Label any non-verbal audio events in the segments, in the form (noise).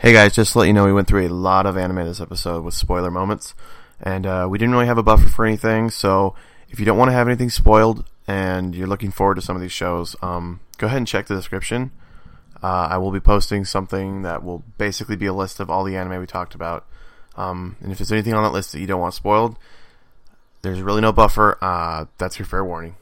Hey guys, just to let you know, we went through a lot of anime this episode with spoiler moments, and uh, we didn't really have a buffer for anything. So if you don't want to have anything spoiled and you're looking forward to some of these shows, um, go ahead and check the description. Uh, I will be posting something that will basically be a list of all the anime we talked about. Um, and if there's anything on that list that you don't want spoiled, there's really no buffer. Uh, that's your fair warning.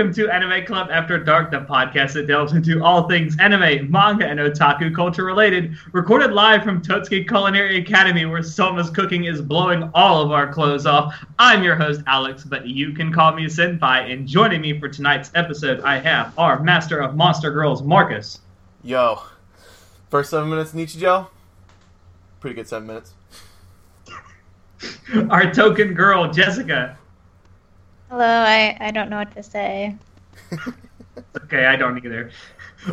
Welcome to Anime Club After Dark, the podcast that delves into all things anime, manga, and otaku culture related. Recorded live from Totsuki Culinary Academy, where Soma's cooking is blowing all of our clothes off. I'm your host, Alex, but you can call me Senpai. And joining me for tonight's episode, I have our Master of Monster Girls, Marcus. Yo, first seven minutes, Nichijou. Pretty good seven minutes. Our token girl, Jessica. Hello, I, I don't know what to say. (laughs) Okay, I don't either.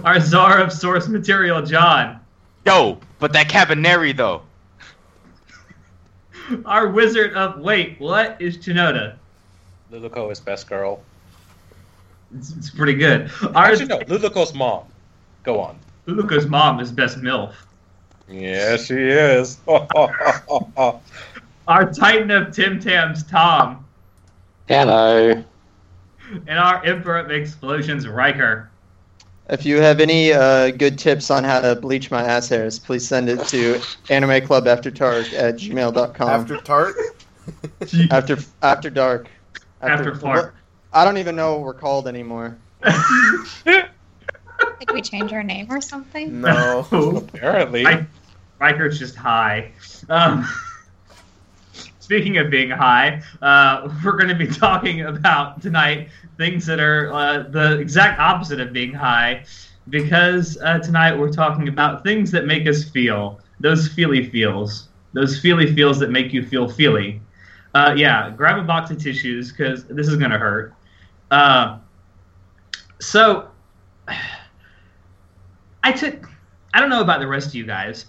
Our czar of source material, John. Yo, but that Kabaneri though. (laughs) Our wizard of wait, what is Chinoda? Luluco is best girl. It's, it's pretty good. Our Actually, no. Luluco's mom. Go on. Luca's mom is best MILF. Yeah, she is. (laughs) Our Titan of Tim Tams, Tom. Hello. And our Emperor of Explosions, Riker. If you have any uh, good tips on how to bleach my ass hairs, please send it to (laughs) animeclubafterdark at gmail.com. After tart. (laughs) after, after dark. After fart. I don't even know what we're called anymore. (laughs) Did we change our name or something? No. Apparently. Ri- Riker's just high. Um, speaking of being high, uh, (laughs) we're going to be talking about tonight things that are uh, the exact opposite of being high, because uh, tonight we're talking about things that make us feel those feely feels, those feely feels that make you feel feely. Uh, yeah, grab a box of tissues because this is going to hurt. Uh, so, (sighs) I took. I don't know about the rest of you guys,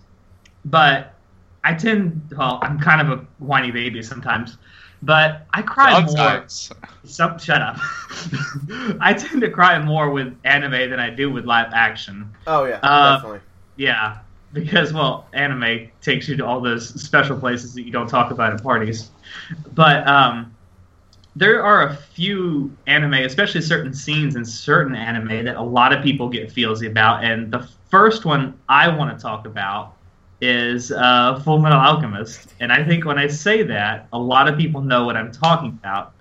but I tend. Well, I'm kind of a whiny baby sometimes, but I cry more. Sometimes. Some, shut up. (laughs) I tend to cry more with anime than I do with live action. Oh yeah, Uh, definitely. Yeah, because well, anime takes you to all those special places that you don't talk about at parties. But um, there are a few anime, especially certain scenes in certain anime, that a lot of people get feelsy about. And the first one I want to talk about is uh, Full Metal Alchemist. And I think when I say that, a lot of people know what I'm talking about.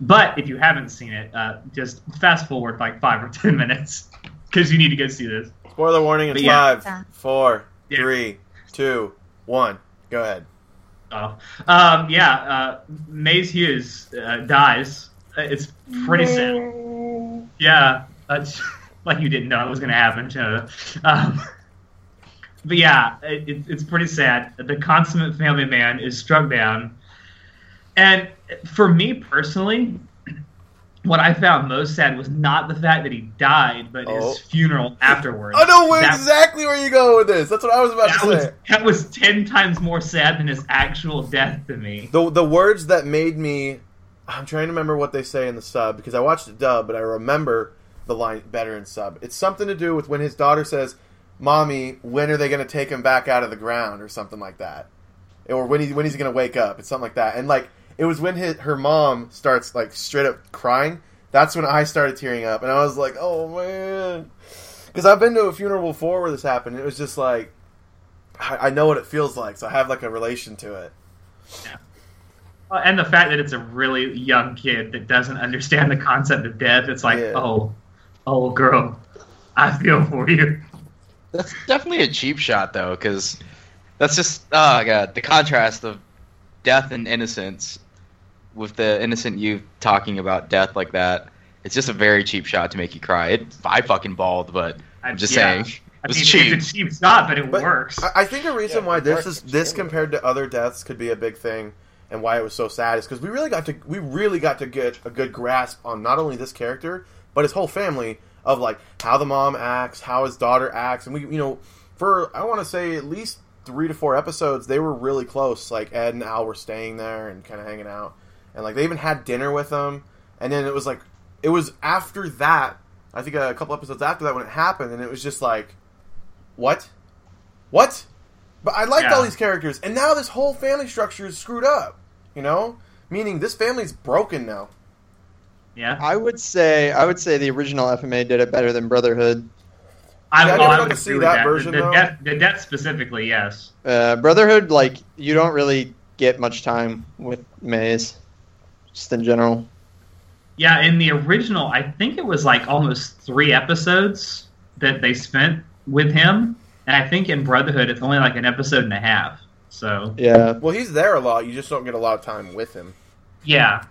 But if you haven't seen it, uh, just fast forward like five or ten (laughs) minutes because you need to go see this. Spoiler warning in But yeah. five, four, Yeah. three, two, one. Go ahead. Oh, um, yeah. Uh, Maes Hughes uh, dies. Uh, It's pretty sad. Yeah, uh, (laughs) like you didn't know it was going to happen. Too. Um, (laughs) but yeah, it, it, it's pretty sad. The consummate family man is struck down, and for me personally, what I found most sad was not the fact that he died, but Oh. his funeral afterwards. I know where That- exactly where you go with this. That's what I was about to was say. that was ten times more sad than his actual death to me. The the words that made me. I'm trying to remember what they say in the sub because I watched the dub, but I remember the line better in sub. It's something to do with when his daughter says, "Mommy, when are they going to take him back out of the ground?" or something like that, or when he when he's going to wake up. It's something like that. And like it was when his, her mom starts like straight up crying. That's when I started tearing up, and I was like, "Oh man," because I've been to a funeral before where this happened. It was just like I, I know what it feels like, so I have like a relation to it. Uh, and the fact that it's a really young kid that doesn't understand the concept of death, it's like, Yeah. oh, oh, girl, I feel for you. That's definitely a cheap shot though, because that's just oh god, the contrast of death and innocence with the innocent youth talking about death like that It's just a very cheap shot to make you cry. It, I fucking bawled, but I'm just yeah. saying. I It was mean, cheap. it's a cheap shot, but it But works. I, I think a reason Yeah, why this is this compared to other deaths could be a big thing, and why it was so sad is because we really got to we really got to get a good grasp on not only this character but his whole family of like how the mom acts, how his daughter acts, and we you know for I want to say at least three to four episodes they were really close. Like Ed and Al were staying there and kind of hanging out, and like they even had dinner with them, and then it was like it was after that. I think a couple episodes after that when it happened, and it was just like, what? What? But I liked Yeah. all these characters, and now this whole family structure is screwed up. You know, meaning this family's broken now. Yeah, I would say I would say the original FMA did it better than Brotherhood. I, Yeah, I oh, never I would to see with that that. version, the, the though. death, the death specifically, yes. Uh, Brotherhood, like you don't really get much time with Maes, just in general. Yeah, in the original, I think it was like almost three episodes that they spent with him, and I think in Brotherhood it's only like an episode and a half. So Yeah, Well, he's there a lot. You just don't get a lot of time with him. yeah,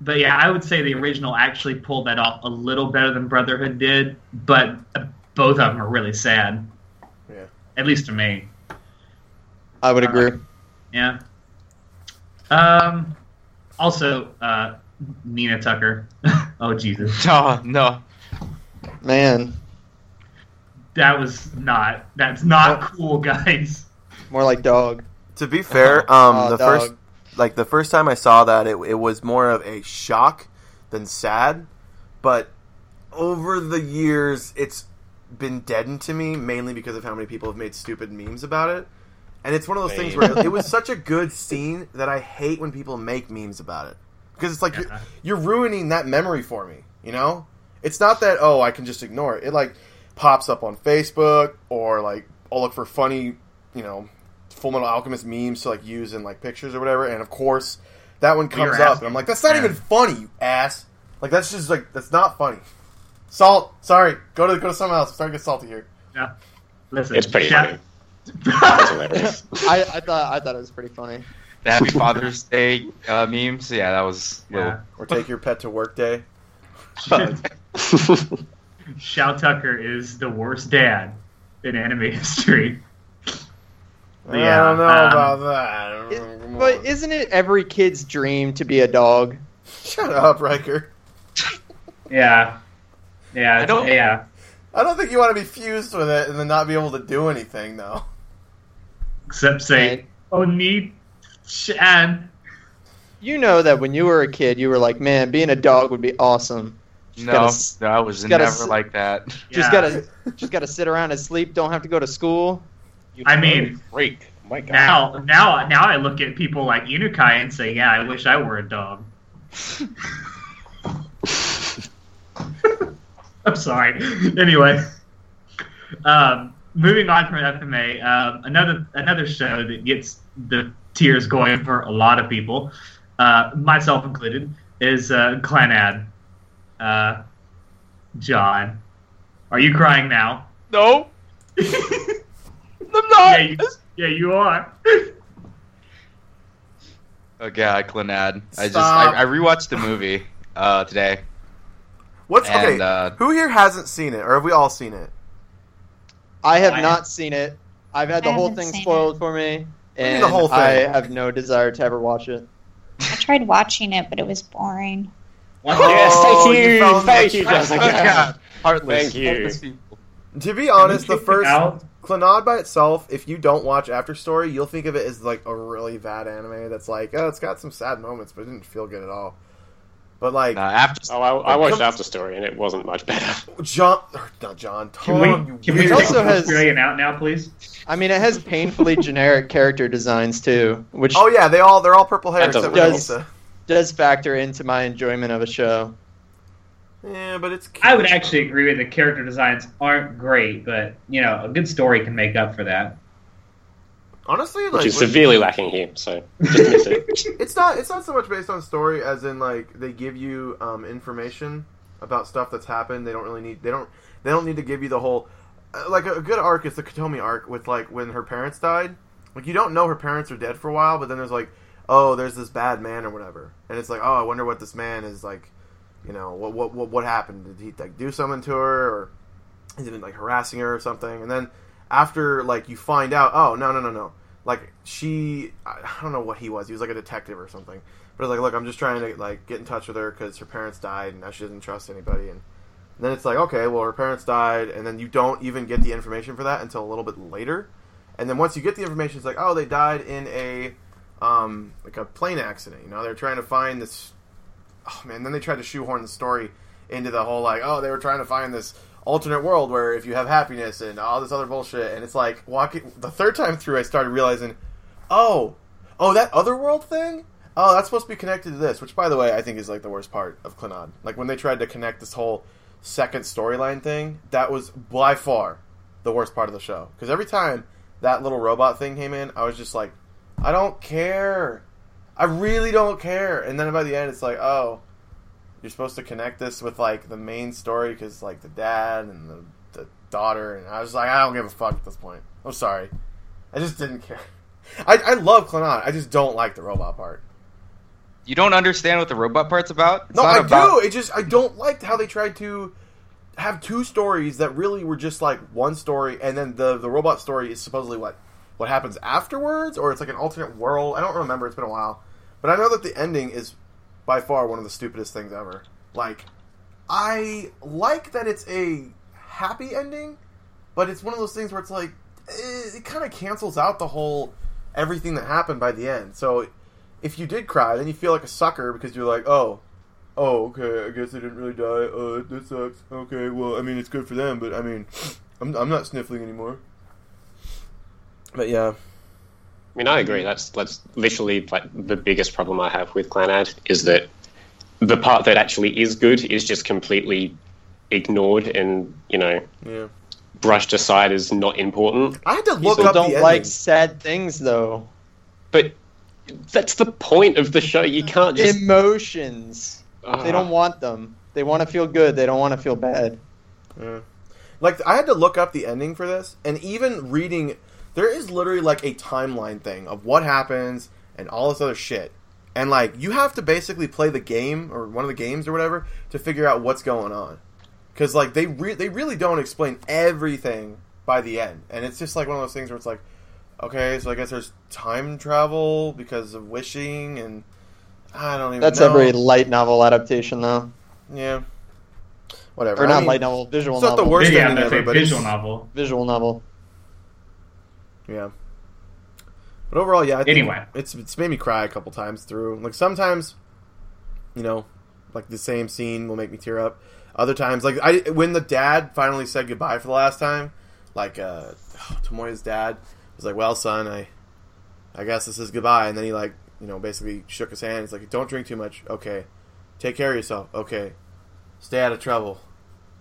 but yeah, I would say the original actually pulled that off a little better than Brotherhood did, but uh, both of them are really sad. Yeah. At least to me. I would agree. Yeah. Um. Also, uh, Nina Tucker. (laughs) oh Jesus, (laughs) Oh, no. Man, that was not. That's not cool, guys. more like dog. To be fair, um, Aw, the dog. first like the first time I saw that, it, it was more of a shock than sad. But over the years, it's been deadened to me mainly because of how many people have made stupid memes about it. And it's one of those things where it was such a good scene that I hate when people make memes about it because it's like you're, you're ruining that memory for me. You know, it's not that oh I can just ignore it. It like pops up on Facebook or like I'll look for funny, you know, Full Metal Alchemist memes to like use in like pictures or whatever. And of course, that one You're comes up, and I'm like, that's not yeah. even funny, you ass. Like that's just like that's not funny. Salt, sorry, go to go to someone else. I'm starting to get salty here. Yeah. Listen, It's pretty shout- funny. It's hilarious. (laughs) I, I thought I thought it was pretty funny. The Happy Father's Day uh, memes. Yeah, that was. a little- yeah. Or take your pet to work day. (laughs) Shou Tucker is the worst dad in anime history. I Yeah, don't know um, about that. It- but isn't it every kid's dream to be a dog? Shut up, Riker. Yeah. Yeah. I don't- Yeah. I don't think you want to be fused with it and then not be able to do anything, though. Except say, oh, Oni Chan. You know that when you were a kid, you were like, "Man, being a dog would be awesome." Just No, gotta no, I was gotta never like that. Just Yeah. gotta, just gotta sit around and sleep. Don't have to go to school. You I mean- freak. My God. Now, now, now I look at people like Inukai and say, "Yeah, I wish I were a dog." (laughs) I'm sorry. Anyway, um, moving on from FMA, um, another another show that gets the tears going for a lot of people, uh, myself included, is uh, Clannad. Uh, John, are you crying now? No, (laughs) I'm yeah, you, yeah, you are. Oh god, Clannad. I just I, I rewatched the movie uh, today. What's okay? Uh, who here hasn't seen it, or have we all seen it? I have I- not seen it. I've had the I whole thing seen spoiled for me, and the whole thing? I have no desire to ever watch it. I tried watching it, but it was boring. Yes, Oh, thank you you, thank you, trash. Oh, Jessica. god, heartless. Thank you. Heartless. To be honest, the first out. Clannad by itself, if you don't watch After Story, you'll think of it as like a really bad anime that's like, oh, it's got some sad moments, but it didn't feel good at all. But like Uh, after Oh, I, I watched Come- After Story and it wasn't much better. (laughs) John, or not John, Can we you can we It take also has- Australian out now, please? I mean, it has painfully (laughs) generic character designs too, which Oh yeah, they all they're all purple hair That except doesn't for count. Lisa. does factor into my enjoyment of a show. Yeah, but it's. Cute. I would actually agree with the character designs aren't great, but you know, a good story can make up for that. honestly Which like is when- severely lacking here, so just it. (laughs) it's not it's not so much based on story as in like they give you um, information about stuff that's happened. They don't really need they don't they don't need to give you the whole uh, like a, a good arc is the Kotomi arc with like when her parents died. Like you don't know her parents are dead for a while, but then there's like oh there's this bad man or whatever, and it's like oh I wonder what this man is like You know, what what what, what happened? Did he like do something to her, or is he like harassing her or something? And then after like you find out, oh no no no no, like she, I don't know what he was. He was like a detective or something. But it's like, look, I'm just trying to like get in touch with her because her parents died and now she doesn't trust anybody. And then it's like, okay, well, her parents died, and then you don't even get the information for that until a little bit later. And then once you get the information, it's like, oh, they died in a um, like a plane accident. You know, they're trying to find this. Oh man, then they tried to shoehorn the story into the whole like, oh, they were trying to find this alternate world where if you have happiness and all this other bullshit. And it's like walking the third time through, I started realizing, oh, oh, that other world thing. Oh, that's supposed to be connected to this, which, by the way, I think is like the worst part of Clannad. Like when they tried to connect this whole second storyline thing, that was by far the worst part of the show. Because every time that little robot thing came in, I was just like, I don't care. I really don't care. And then by the end, it's like, oh, you're supposed to connect this with like the main story because like the dad and the, the daughter, and I was like, I don't give a fuck at this point. I'm sorry, I just didn't (laughs) care. I, I love Clannad. I just don't like the robot part. You don't understand what the robot part's about? It's no, I about- do. It just I don't like how they tried to have two stories that really were just like one story, and then the the robot story is supposedly what what happens afterwards, or it's like an alternate world. I don't remember. It's been a while, but I know that the ending is by far one of the stupidest things ever. Like, I like that it's a happy ending, but it's one of those things where it's like eh, it kind of cancels out the whole everything that happened by the end. So if you did cry, then you feel like a sucker because you're like, oh, oh, okay, I guess they didn't really die. Uh, that sucks. Okay, well, I mean, it's good for them, but I mean, (sniffs) I'm, I'm not sniffling anymore. But yeah, I mean, I agree. That's that's literally like the biggest problem I have with Clannad is that the part that actually is good is just completely ignored and you know yeah. brushed aside as not important. I had to look People up don't the like ending. sad things though. But that's the point of the show. You can't just Emotions. Ah. They don't want them. They want to feel good. They don't want to feel bad. Yeah. Like I had to look up the ending for this, and even reading, there is literally like a timeline thing of what happens and all this other shit, and like you have to basically play the game or one of the games or whatever to figure out what's going on, because like they re- they really don't explain everything by the end, and it's just like one of those things where it's like, okay, so I guess there's time travel because of wishing, and I don't even. That's know. every light novel adaptation though. yeah. Whatever. Or I not mean, light novel, visual novel. it's not the worst yeah, ending that's ever, a but visual it's- novel. Visual novel. Yeah. But overall, yeah. I think Anyway. it's it's made me cry a couple times through. Like sometimes, you know, like the same scene will make me tear up. Other times, like I when the dad finally said goodbye for the last time, like uh, (sighs) Tomoya's dad was like, "Well, son, I, I guess this is goodbye." And then he like, you know, basically shook his hand. He's like, "Don't drink too much. Okay, take care of yourself. Okay, stay out of trouble.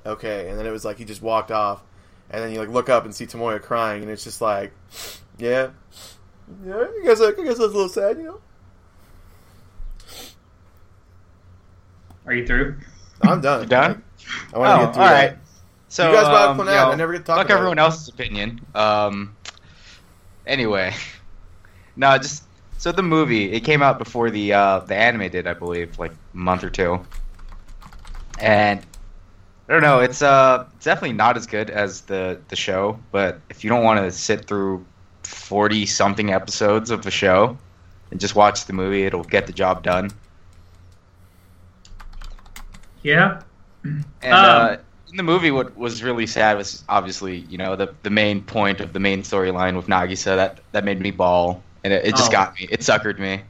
Okay." And then it was like he just walked off, and then you like look up and see Tomoya crying, and it's just like, yeah, yeah. I guess I, I guess that's a little sad, you know. Are you through? I'm done. You're done? I want to Oh, get through all that. So You guys brought um, Clannad, you know, I never get to talk fuck about everyone it. else's opinion. Um, anyway, (laughs) no, just so the movie it came out before the uh, the anime did, I believe, like a month or two, and I don't know. It's uh definitely not as good as the the show, but if you don't want to sit through forty something episodes of a show and just watch the movie, it'll get the job done. Yeah. And Um, uh, in the movie, what was really sad was obviously, you know, the the main point of the main storyline with Nagisa that that made me bawl, and it, it just Oh. got me. It suckered me,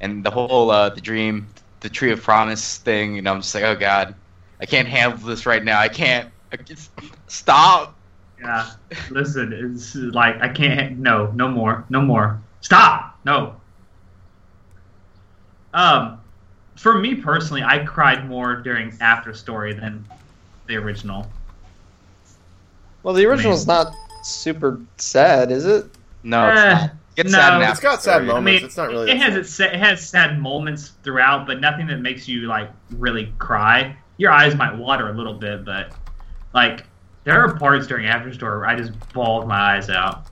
and the whole uh, the dream, the tree of promise thing. You know, I'm just like, oh god, I can't handle this right now. I can't. I just, stop. Yeah. Listen, it's like I can't. No, no more, no more. Stop. No. Um, for me personally, I cried more during After Story than the original. Well, the original's not super sad, is it? No, it's Eh, not. It's no. sad in It's got sad moments. I mean, it's not really It has sad. it has sad moments throughout, but nothing that makes you like really cry. Your eyes might water a little bit, but like there are parts during After Story where I just bawled my eyes out.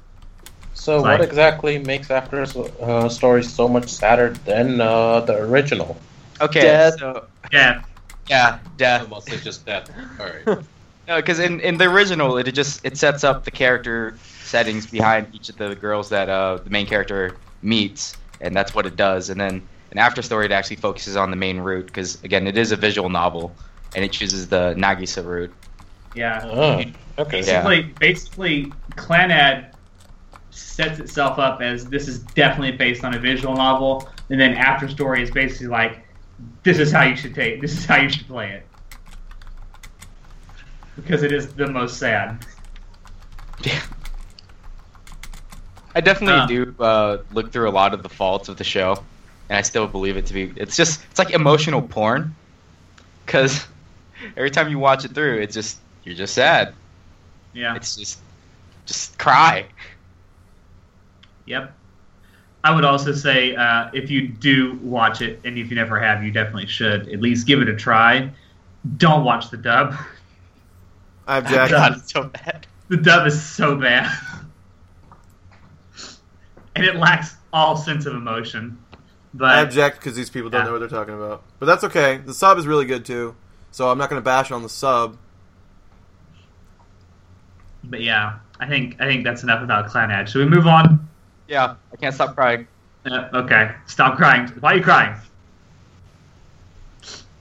So, It's what like- exactly makes After uh, Story so much sadder than uh, the original? Okay, Death. so Yeah, Yeah, death. Mostly just death. (laughs) All right. No, because in, in the original, it just it sets up the character settings behind each of the girls that uh, the main character meets, and that's what it does. And then an after story, it actually focuses on the main route because again, it is a visual novel, and it chooses the Nagisa route. Yeah. Oh, okay. Yeah. Basically, basically, Clannad sets itself up as this is definitely based on a visual novel, and then After Story is basically like, this is how you should take, this is how you should play it, because it is the most sad. Yeah. I definitely Uh. do uh, look through a lot of the faults of the show, and I still believe it to be. It's just it's like emotional porn, because every time you watch it through, it's just you're just sad. Yeah. It's just just cry. Yep. I would also say uh, if you do watch it, and if you never have, you definitely should at least give it a try. Don't watch the dub. I object. God. it's so bad. The dub is so bad, and it lacks all sense of emotion. I But object because these people don't Yeah. know what they're talking about. But that's okay. The sub is really good too, so I'm not going to bash on the sub. but yeah, I think I think that's enough about Clannad. Should we move on? Yeah, I can't stop crying. Uh, okay, stop crying. Why are you crying?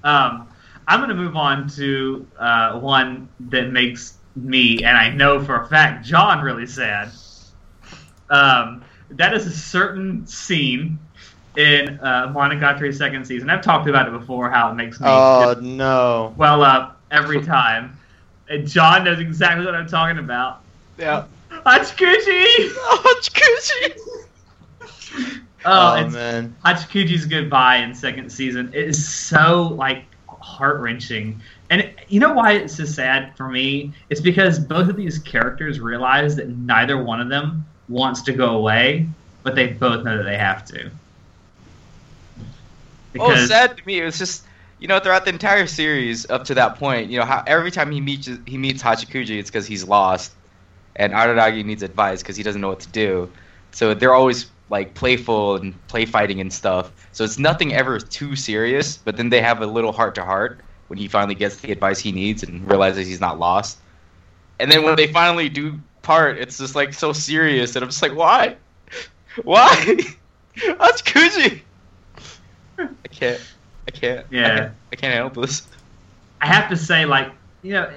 Um, I'm going to move on to uh, one that makes me, and I know for a fact, John really sad. Um, that is a certain scene in uh, Monogatari's second season. I've talked about it before, how it makes me Oh no. well up every time. And John knows exactly what I'm talking about. Yeah. Hachikuji! Oh, Chikuchi! Oh, Oh, it's man. Hachikuji's goodbye in second season it is so like heart wrenching, and it, you know why it's so sad for me? It's because both of these characters realize that neither one of them wants to go away, but they both know that they have to. Oh, sad to me. It was just you know throughout the entire series up to that point, you know how every time he meets he meets Hachikuji, it's because he's lost, and Araragi needs advice because he doesn't know what to do. So they're always like playful and play fighting and stuff. So it's nothing ever too serious. But then they have a little heart to heart when he finally gets the advice he needs and realizes he's not lost. And then when they finally do part, it's just like so serious, and I'm just like, why, (laughs) why, (laughs) Hachikuji? I can't. I can't. Yeah. I can't, I can't handle this. I have to say, like, you know,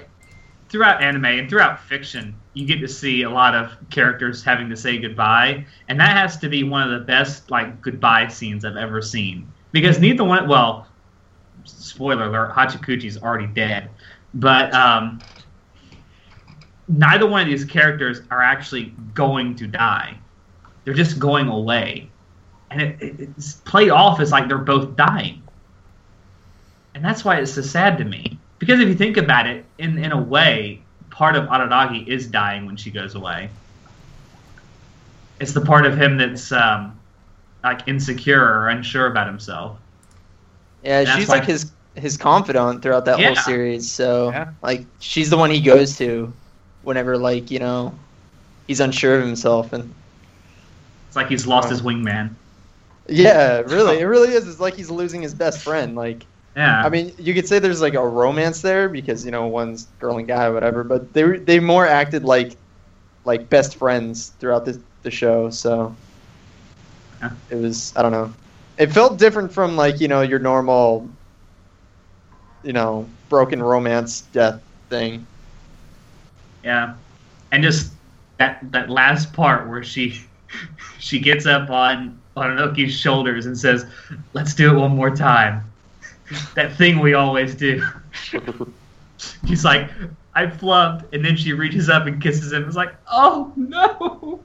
throughout anime and throughout fiction, you get to see a lot of characters having to say goodbye, and that has to be one of the best like goodbye scenes I've ever seen. Because neither one, well, spoiler alert, Hachikuji's already dead, but um, neither one of these characters are actually going to die. They're just going away, and it, it, it's played off as like they're both dying and that's why it's so sad to me. Because if you think about it, in in a way, part of Araragi is dying when she goes away. It's the part of him that's um, like insecure or unsure about himself. Yeah, That's she's like his his confidant throughout that whole series. So Yeah. like she's the one he goes to whenever like you know he's unsure of himself and It's like he's lost his wingman. Yeah, really, it really is. It's like he's losing his best friend. Like Yeah. I mean, you could say there's like a romance there because you know one's girl and guy or whatever, but they they more acted like like best friends throughout the the show. So Yeah. it was I don't know. It felt different from like you know your normal you know broken romance death thing. Yeah, and just that that last part where she (laughs) she gets up on on Anoki's shoulders and says, "Let's do it one more time." that thing we always do. (laughs) She's like, "I flubbed," and then she reaches up and kisses him. It's like, "Oh no!"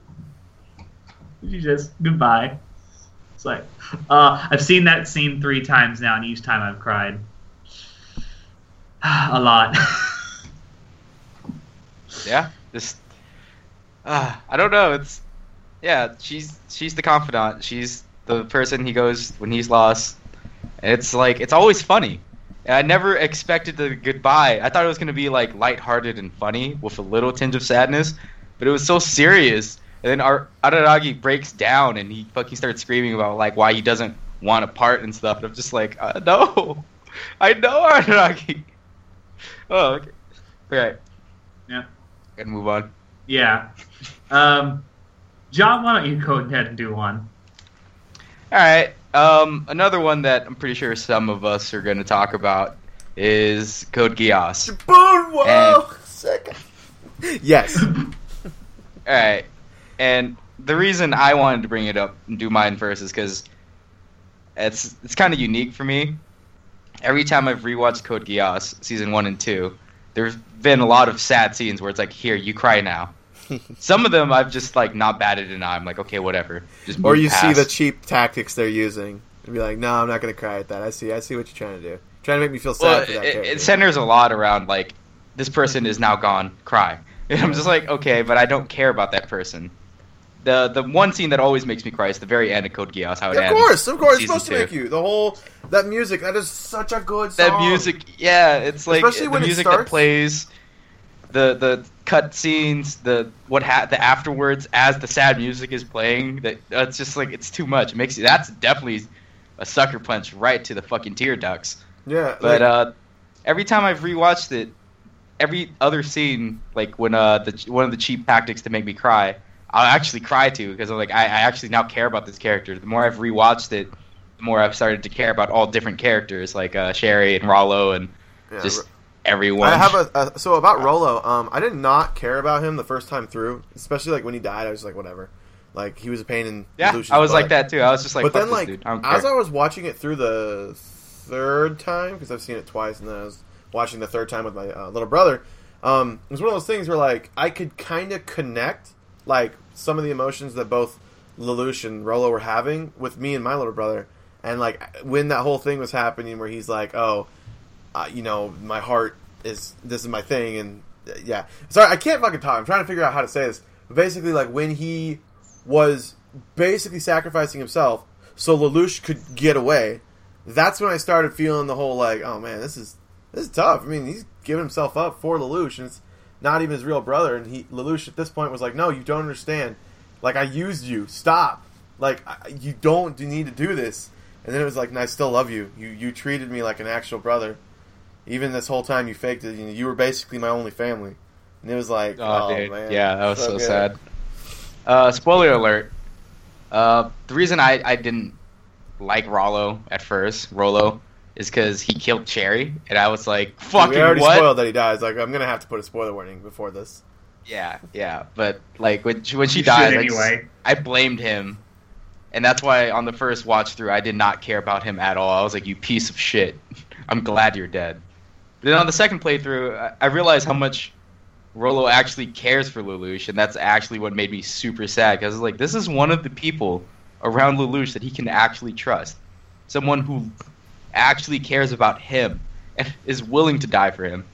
She just goodbye. It's like, uh, I've seen that scene three times now, and each time I've cried (sighs) a lot. Yeah. Just. Uh, I don't know. It's. Yeah, she's she's the confidant. She's the person he goes when he's lost. It's like it's always funny. And I never expected the goodbye. I thought it was gonna be like lighthearted and funny with a little tinge of sadness, but it was so serious. And then Ar- Araragi breaks down and he fucking starts screaming about like why he doesn't want a part and stuff. And I'm just like, uh, no, (laughs) I know Araragi. Oh, okay. Right. Yeah. Gotta move on. Yeah. Um, John, why don't you go ahead and do one? All right. Um, another one that I'm pretty sure some of us are going to talk about is Code Geass. Boonwalk. Second. Yes. (laughs) All right. And the reason I wanted to bring it up and do mine first is because it's it's kind of unique for me. Every time I've rewatched Code Geass season one and two, there's been a lot of sad scenes where it's like, here, you cry now. Some of them I've just like not batted an eye. I'm like, okay, whatever. Just or you see the cheap tactics they're using and be like, no, I'm not going to cry at that. I see. I see what you're trying to do. Trying to make me feel sad well, for that it, character. it centers a lot around like this person is now gone. Cry. (laughs) And I'm just like, okay, but I don't care about that person. The the one scene that always makes me cry is the very end of Code Geass. How it of ends. Of course, of course, it's supposed to make you the whole that music. That is such a good song. that music yeah it's like Especially the when it music that plays the the cut scenes the what ha- the afterwards as the sad music is playing that that's just like it's too much. It makes you that's definitely a sucker punch right to the fucking tear ducts. Yeah, but like, uh every time i've rewatched it every other scene like when uh the one of the cheap tactics to make me cry i'll actually cry too because i'm like I, I actually now care about this character. The more i've rewatched it the more i've started to care about all different characters like uh Shirley and Rolo and yeah, just everyone. I have a, a so about Rolo. Um, I did not care about him the first time through, especially like when he died. I was like, whatever. Like he was a pain in. yeah, Lucian's I was butt. like that too. I was just like, but fuck then, like, dude. I as. I was watching it through the third time, because I've seen it twice, and then I was watching the third time with my uh, little brother. Um, it was one of those things where like I could kind of connect like some of the emotions that both Lelouch and Rolo were having with me and my little brother, and like when that whole thing was happening, where he's like, "Oh, uh, you know, my heart is this is my thing," and uh, yeah, sorry, I can't fucking talk. I'm trying to figure out how to say this. But basically, like when he was basically sacrificing himself so Lelouch could get away. That's when I started feeling the whole like, oh man, this is this is tough. I mean, he's giving himself up for Lelouch, and it's not even his real brother. And he Lelouch at this point was like, no, you don't understand. Like I used you. Stop. Like you don't need to do this. And then it was like, no, I still love you. You you treated me like an actual brother. Even this whole time you faked it. You, know, you were basically my only family. And it was like, Oh, oh, dude. man, yeah, that was so, good. sad. Uh, spoiler alert. Uh, the reason I, I didn't like Rolo at first, Rolo, is because he killed Shirley, and I was like, fucking we already what? spoiled that he dies. Like I'm gonna have to put a spoiler warning before this. Yeah, yeah, but like when she, when she You died, should just- anyway. I blamed him, and that's why on the first watch through, I did not care about him at all. I was like, "You piece of shit! I'm glad you're dead." But then on the second playthrough, I, I realized how much Rolo actually cares for Lelouch, and that's actually what made me super sad because like, this is one of the people around Lelouch that he can actually trust, someone who actually cares about him and is willing to die for him.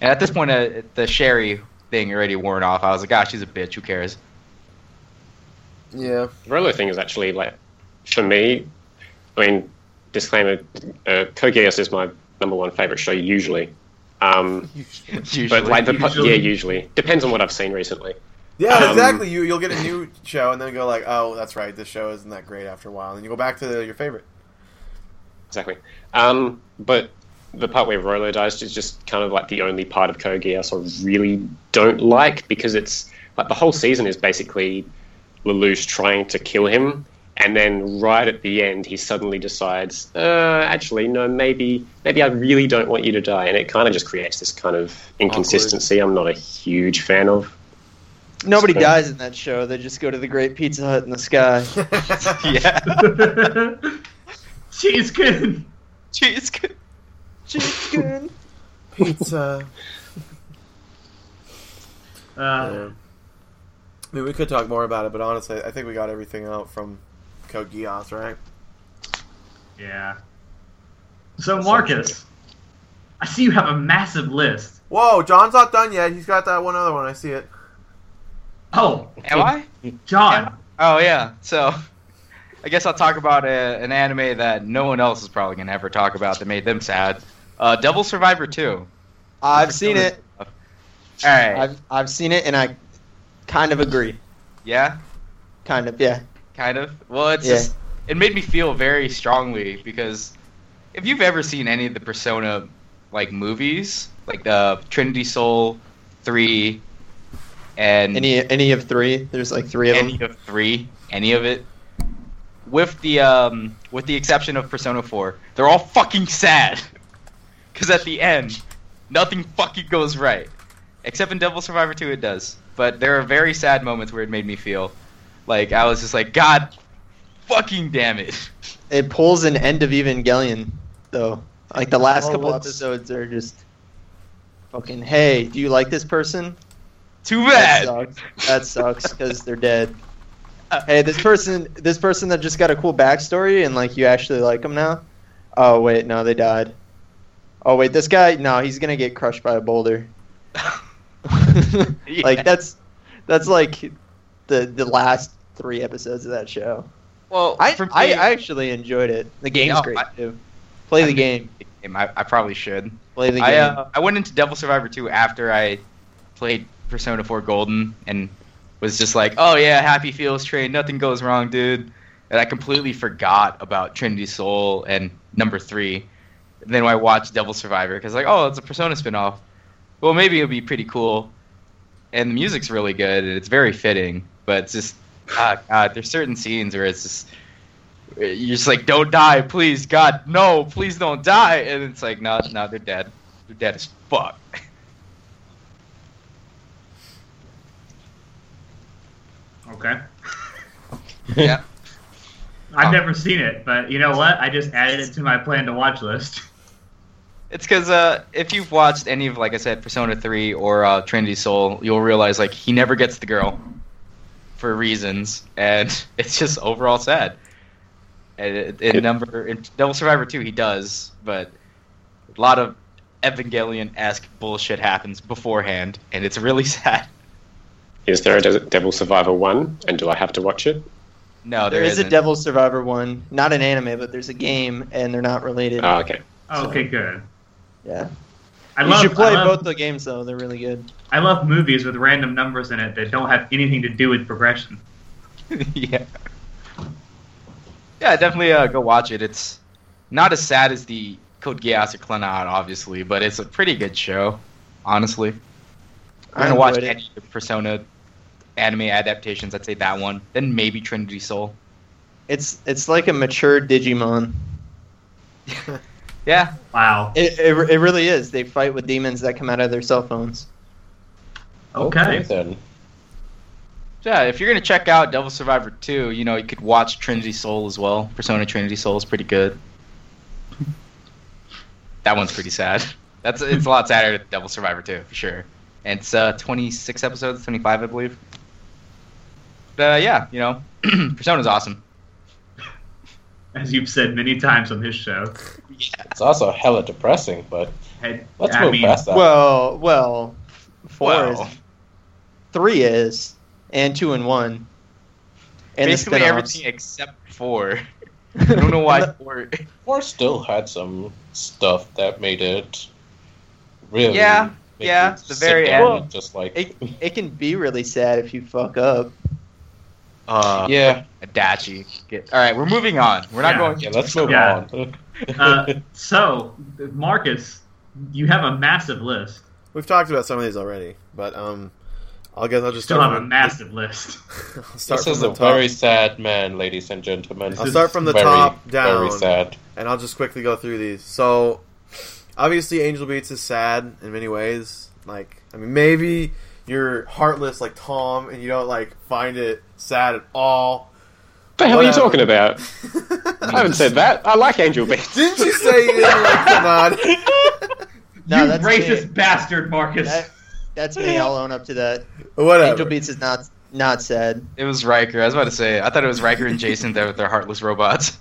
And at this point, uh, the Shirley thing already worn off. I was like, gosh, she's a bitch. Who cares? Yeah. The Rolo thing is actually like, for me, I mean, disclaimer, uh, Code Geass is my number one favorite show usually. Um, Usually. but like the Usually. yeah, usually depends on what I've seen recently. Yeah, Um, exactly. You you'll get a new show and then go like, oh, that's right, this show isn't that great after a while, and you go back to your favorite. Exactly. Um, but the part where Rolo dies is just kind of like the only part of Code Geass I really don't like because it's like the whole season is basically Lelouch trying to kill him, and then right at the end he suddenly decides, uh, actually no, maybe maybe I really don't want you to die, and it kind of just creates this kind of inconsistency. I'm not a huge fan of. Nobody So- dies in that show. They just go to the Great Pizza Hut in the sky. (laughs) yeah. cheese good. Jeez. Chicken. Pizza. (laughs) Uh, Yeah. I mean, we could talk more about it, but honestly, I think we got everything out from Code Geass, right? yeah. So Marcus, I see you have a massive list. Whoa, John's not done yet. He's got that one other one. I see it. Oh, Am I? John. Oh yeah. So, I guess I'll talk about a, an anime that no one else is probably gonna ever talk about that made them sad. Uh, Devil Survivor 2. I've seen it. All right. I've I've seen it, and I kind of agree. yeah. Kind of, yeah. Kind of. Well, it's Yeah. just it made me feel very strongly because if you've ever seen any of the Persona like movies, like the Trinity Soul three, and Any any of three? There's like three of them. any of three, any of it, with the um, with the exception of Persona Four, they're all fucking sad. (laughs) Because at the end, nothing fucking goes right, except in Devil Survivor Two, it does. But there are very sad moments where it made me feel like I was just like, God, fucking damn it. It pulls an end of Evangelion, though. Like the last Oh, couple what's- episodes are just fucking. Hey, do you like this person? Too bad. That sucks because they're dead. Hey, this person, this person that just got a cool backstory and like you actually like them now. Oh wait, no, they died. Oh wait, this guy, no, he's gonna get crushed by a boulder. Yeah. (laughs) (laughs) Like that's that's like the the last three episodes of that show. Well, I me, I, I actually enjoyed it. The game's No, great I- too. Play the I game. I, I probably should. Play the game. I uh, I went into Devil Survivor 2 after I played Persona 4 Golden and was just like, oh yeah, happy feels train, nothing goes wrong, dude. And I completely forgot about Trinity Soul and number three. And then I watched Devil Survivor because like, oh, it's a Persona spinoff. Well, maybe it'll be pretty cool. And the music's really good and it's very fitting, but it's just, ah, God, there's certain scenes where it's just. You're just like, don't die, please, God, no, please don't die, and it's like, no, no, they're dead. They're dead as fuck. Okay. yeah. (laughs) I've never seen it, but you know what? I just added it to my plan to watch list. It's because uh, if you've watched any of, like I said, Persona 3 or uh, Trinity Soul, you'll realize like he never gets the girl for reasons, and (laughs) it's just overall sad. And it- in number in Devil Survivor 2, he does, but a lot of Evangelion esque bullshit happens beforehand, and it's really (laughs) sad. Is there a De- Devil Survivor 1? And do I have to watch it? No, there there is a isn't. Devil Survivor one, not an anime, but there's a game, and they're not related. Oh, okay. Oh, okay, good. yeah, I you love, should play I love, both the games though; they're really good. I love movies with random numbers in it that don't have anything to do with progression. (laughs) yeah. Yeah, definitely uh, go watch it. It's not as sad as the Code Geass or Clannad, obviously, but it's a pretty good show, honestly. I'm gonna watch it. any Persona anime adaptations. I'd say that one. Then maybe Trinity Soul. It's it's like a mature Digimon. (laughs) Yeah, Wow. It, it, it really is. They fight with demons that come out of their cell phones. Okay. then. yeah. If you're gonna check out Devil Survivor 2, you know you could watch Trinity Soul as well. Persona Trinity Soul is pretty good. that one's pretty sad. That's it's a lot sadder than Devil Survivor 2 for sure. And it's uh, 26 episodes, 25 I believe. But uh, yeah, you know, (clears throat) Persona's awesome. As you've said many times on this show. It's also hella depressing, but Hey, let's I move mean, past that. Well, well, four Well. is three is, and two and one. And Basically the everything except four. I don't know why (laughs) four. Four still had some stuff that made it really. Yeah, yeah, you the very end. and Just like It, it can be really sad if you fuck up. Uh, yeah, Adachi. Get, all right, we're moving on. We're not Yeah. going. yeah. Let's move Yeah. on. Uh, so, Marcus, you have a massive list. We've talked about some of these already, but um, I'll guess I'll just Still start have a massive list. (laughs) Start this is a top, very sad man, ladies and gentlemen. I'll start from the very, top down, Very sad. and I'll just quickly go through these. So, obviously, Angel Beats is sad in many ways. Like, I mean, maybe you're heartless like Tom, and you don't like find it sad at all. What the hell Whatever. are you talking about? (laughs) I haven't said that. I like Angel Beats. (laughs) Didn't you say you didn't like Clannad? (laughs) No, you that's racist me. bastard, Marcus. That, that's me. I'll own up to that. Whatever. Angel Beats is not not sad. It was Riker. I was about to say. I thought it was Riker and Jason there with their heartless robots.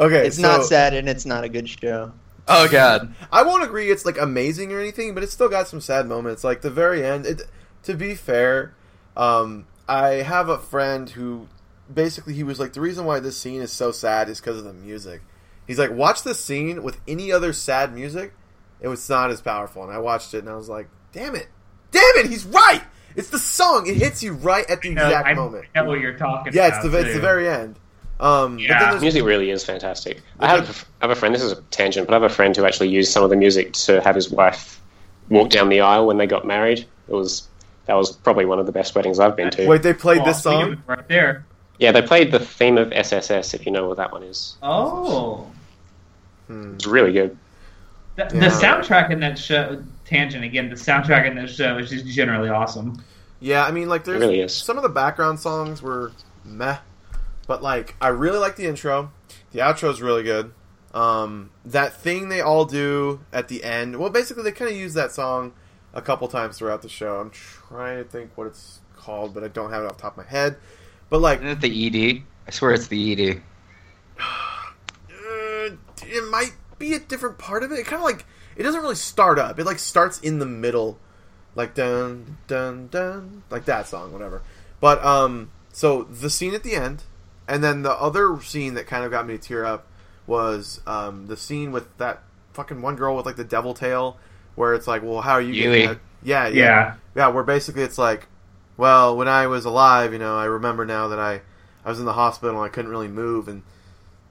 Okay, It's so not sad, and it's not a good show. Oh God. I won't agree it's like amazing or anything, but it's still got some sad moments. Like the very end. It, to be fair, um, I have a friend who basically he was like the reason why this scene is so sad is because of the music. He's like, watch this scene with any other sad music, it was not as powerful. And I watched it and I was like, damn it, damn it, he's right. It's the song. It hits you right at the No, exact I moment. know what you're talking Yeah, about. it's the it's the very end. Um, Yeah. then there's, Music really is fantastic. I have, I have a friend. This is a tangent, but I have a friend who actually used some of the music to have his wife walk down the aisle when they got married. It was that was probably one of the best weddings I've been to. wait, they played Well, this song. right there. Yeah, they played the theme of SSS. If you know what that one is, Oh, Hmm. it's really good. the, Yeah. the soundtrack in that show. Tangent again. The soundtrack in that show is just generally awesome. Yeah, I mean, like, there's really is. some of the background songs were meh, but like, I really like the intro. The outro is really good. Um, that thing they all do at the end. Well, basically, they kind of use that song a couple times throughout the show. I'm trying to think what it's called, but I don't have it off the top of my head. But like, Isn't it the ED? I swear it's the ED. uh, it might be a different part of it. It kind of like it doesn't really start up. It like starts in the middle, like dun dun dun, like that song, whatever. But um, so the scene at the end, and then the other scene that kind of got me to tear up was um the scene with that fucking one girl with like the devil tail, where it's like, well, how are you? Yui. getting that? Yeah, yeah, Yeah. yeah. Where basically it's like, well, when I was alive, you know, I remember now that I I was in the hospital and I couldn't really move and.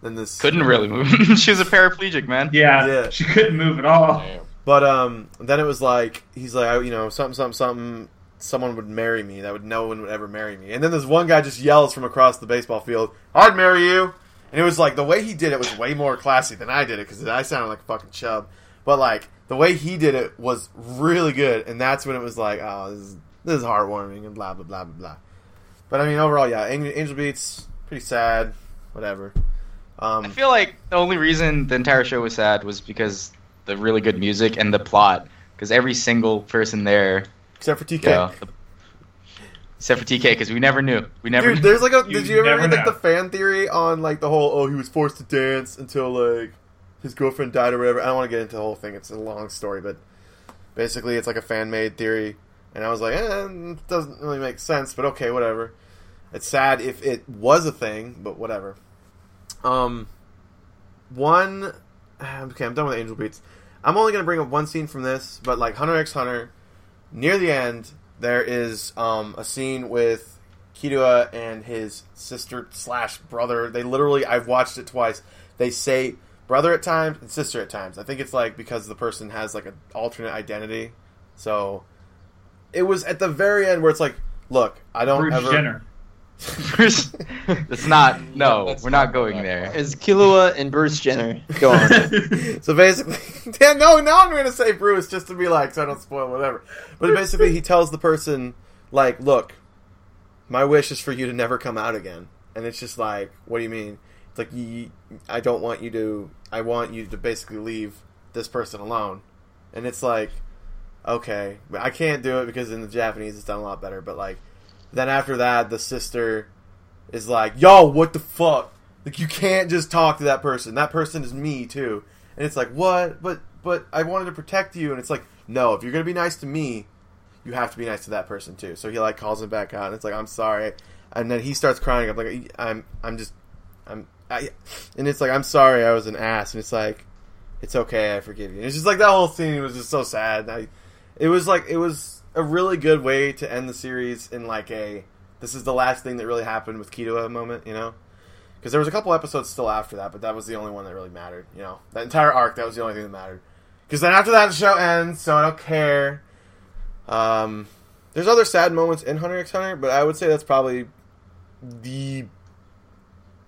Then this Couldn't really move. (laughs) (laughs) she was a paraplegic, man. Yeah, Yeah. she couldn't move at all. Damn. But um, then it was like he's like, I, you know, something, something, something. Someone would marry me. That would no one would ever marry me. And then this one guy just yells from across the baseball field, "I'd marry you." And it was like the way he did it was way more classy than I did it because I sounded like a fucking chub. But like the way he did it was really good, and that's when it was like, oh, this is, this is heartwarming and blah blah blah blah blah. But I mean, overall, yeah, Angel, Angel Beats pretty sad, whatever. I Um, feel like the only reason the entire show was sad was because the really good music and the plot. Because every single person there, except for TK. you know, the- except for TK, because we never knew. We never. Dude, there's like a. You did you ever read like know. the fan theory on like the whole? Oh, he was forced to dance until like his girlfriend died or whatever. I don't want to get into the whole thing. It's a long story, but basically, it's like a fan made theory. And I was like, eh, it doesn't really make sense, but okay, whatever. It's sad if it was a thing, but whatever. Um, one. (sighs) Okay, I'm done with Angel Beats. I'm only gonna bring up one scene from this, but like Hunter x Hunter, near the end, there is um, a scene with Killua and his sister slash brother. They literally, I've watched it twice. They say brother at times and sister at times. I think it's like because the person has like an alternate identity. So it was at the very end where it's like, look, I don't Bruce ever. Jenner. It's not. No, that's we're not not going right. there. Is Killua and Bruce Jenner. Go on. (laughs) so basically, (laughs) yeah, no, now I'm going to say Bruce just to be like, so I don't spoil whatever. But basically, he tells the person, like, look, my wish is for you to never come out again. And it's just like, what do you mean? It's like, you, I don't want you to, I want you to basically leave this person alone. And it's like, okay, I can't do it because in the Japanese it's done a lot better. But like, then after that, the sister is like, yo, what the fuck? Like, you can't just talk to that person. That person is me too. And it's like, what? But but I wanted to protect you. And it's like, no, if you're gonna be nice to me, you have to be nice to that person too. So he like calls him back out. And it's like, I'm sorry. And then he starts crying. I'm like, I'm I'm just I'm I. And it's like, I'm sorry, I was an ass. And it's like, it's okay, I forgive you. And it's just like that whole scene was just so sad. I, it was like it was a really good way to end the series in like a this is the last thing that really happened with Killua moment, you know? Because there was a couple episodes still after that, but that was the only one that really mattered, you know? That entire arc, that was the only thing that mattered. Because then after that, the show ends, so I don't care. Um, there's other sad moments in Hunter x Hunter, but I would say that's probably the.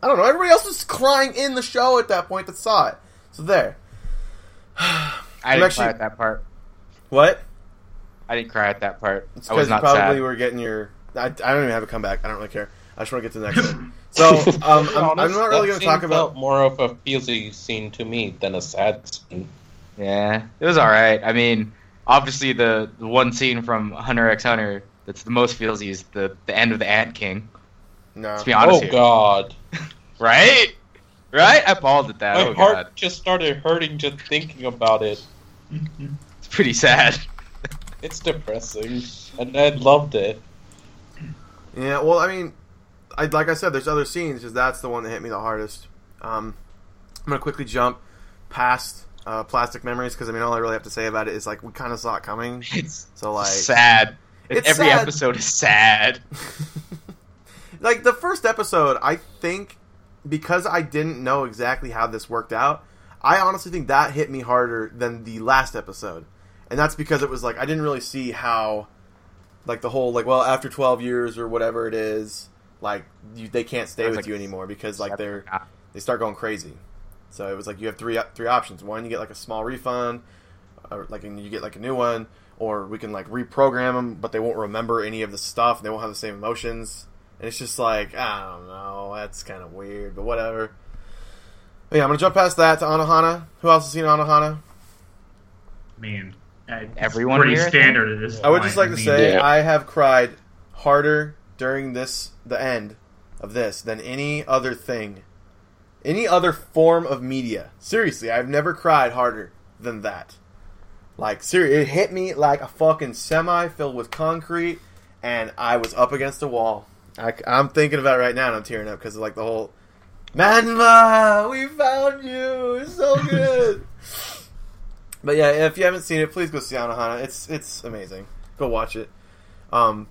I don't know. Everybody else was crying in the show at that point that saw it. So there. (sighs) I I'm didn't actually- cry at that part. What? I didn't cry at that part. It's I was not probably sad. were getting your. I, I don't even have a comeback. I don't really care. I just want to get to the next one. So (laughs) um, I'm, I'm not really going to talk about. felt more of a feelsy scene to me than a sad scene. Yeah, it was all right. I mean, obviously the, the one scene from Hunter x Hunter that's the most feelsy is the the end of the Ant King. No. Let's be honest oh here. God, (laughs) Right? Right? I bawled at that. my oh heart god, just started hurting just thinking about it. it's pretty sad. It's depressing, and I loved it. Yeah, well, I mean, I, like I said, there's other scenes. Just that's the one that hit me the hardest. Um, I'm gonna quickly jump past uh, plastic memories because I mean, all I really have to say about it is like we kind of saw it coming. (laughs) It's So like, sad. It's Every sad. episode is sad. (laughs) like the first episode, I think because I didn't know exactly how this worked out, I honestly think that hit me harder than the last episode. And that's because it was like I didn't really see how like the whole like well after 12 years or whatever it is, like you, they can't stay with like you anymore because like they're they start going crazy. So it was like you have three three options. One, you get like a small refund, or like and you get like a new one, or we can like reprogram them, but they won't remember any of the stuff. And they won't have the same emotions, and it's just like I don't know. That's kind of weird, but whatever. But yeah, I'm gonna jump past that to Anohana. Who else has seen Anohana? I mean, it's Everyone pretty here, I standard at this I would just like to say Yeah. I have cried harder during this the end of this than any other thing, any other form of media. Seriously, I've never cried harder than that. Like, seriously, it hit me like a fucking semi filled with concrete, and I was up against a wall. I, am thinking about it right now, and I'm tearing up because of like the whole Menma, ah, we found you. It's so (laughs) good. But yeah, if you haven't seen it, please go see Anohana. It's it's amazing. Go watch it. Um,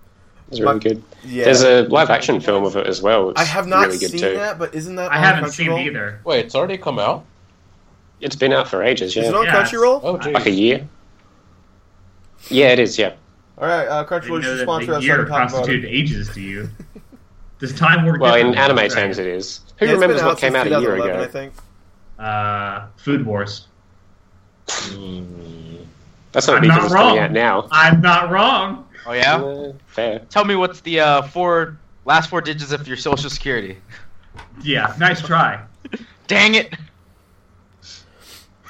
It's really My- good. yeah, There's a live action film of it as well. It's I have not really good seen too. that, but isn't that I on haven't seen it either. Wait, it's already come out? It's been out for ages, Is it on Yeah, Crunchyroll? Oh, geez. Like a year. Yeah, it is. Yeah. All right, uh, I Crunchyroll didn't should sponsor the us. so I year can talk about constituted it. ages to you. Does time work? Well, in anime Right. terms, it is. Who Yeah, remembers what came out a year ago? I think. Uh, Food Wars. Hmm. That's not I'm because not wrong. out now. I'm not wrong. Oh yeah. Uh, fair. Tell me what's the uh, four last four digits of your social security. Yeah, nice try. Dang it!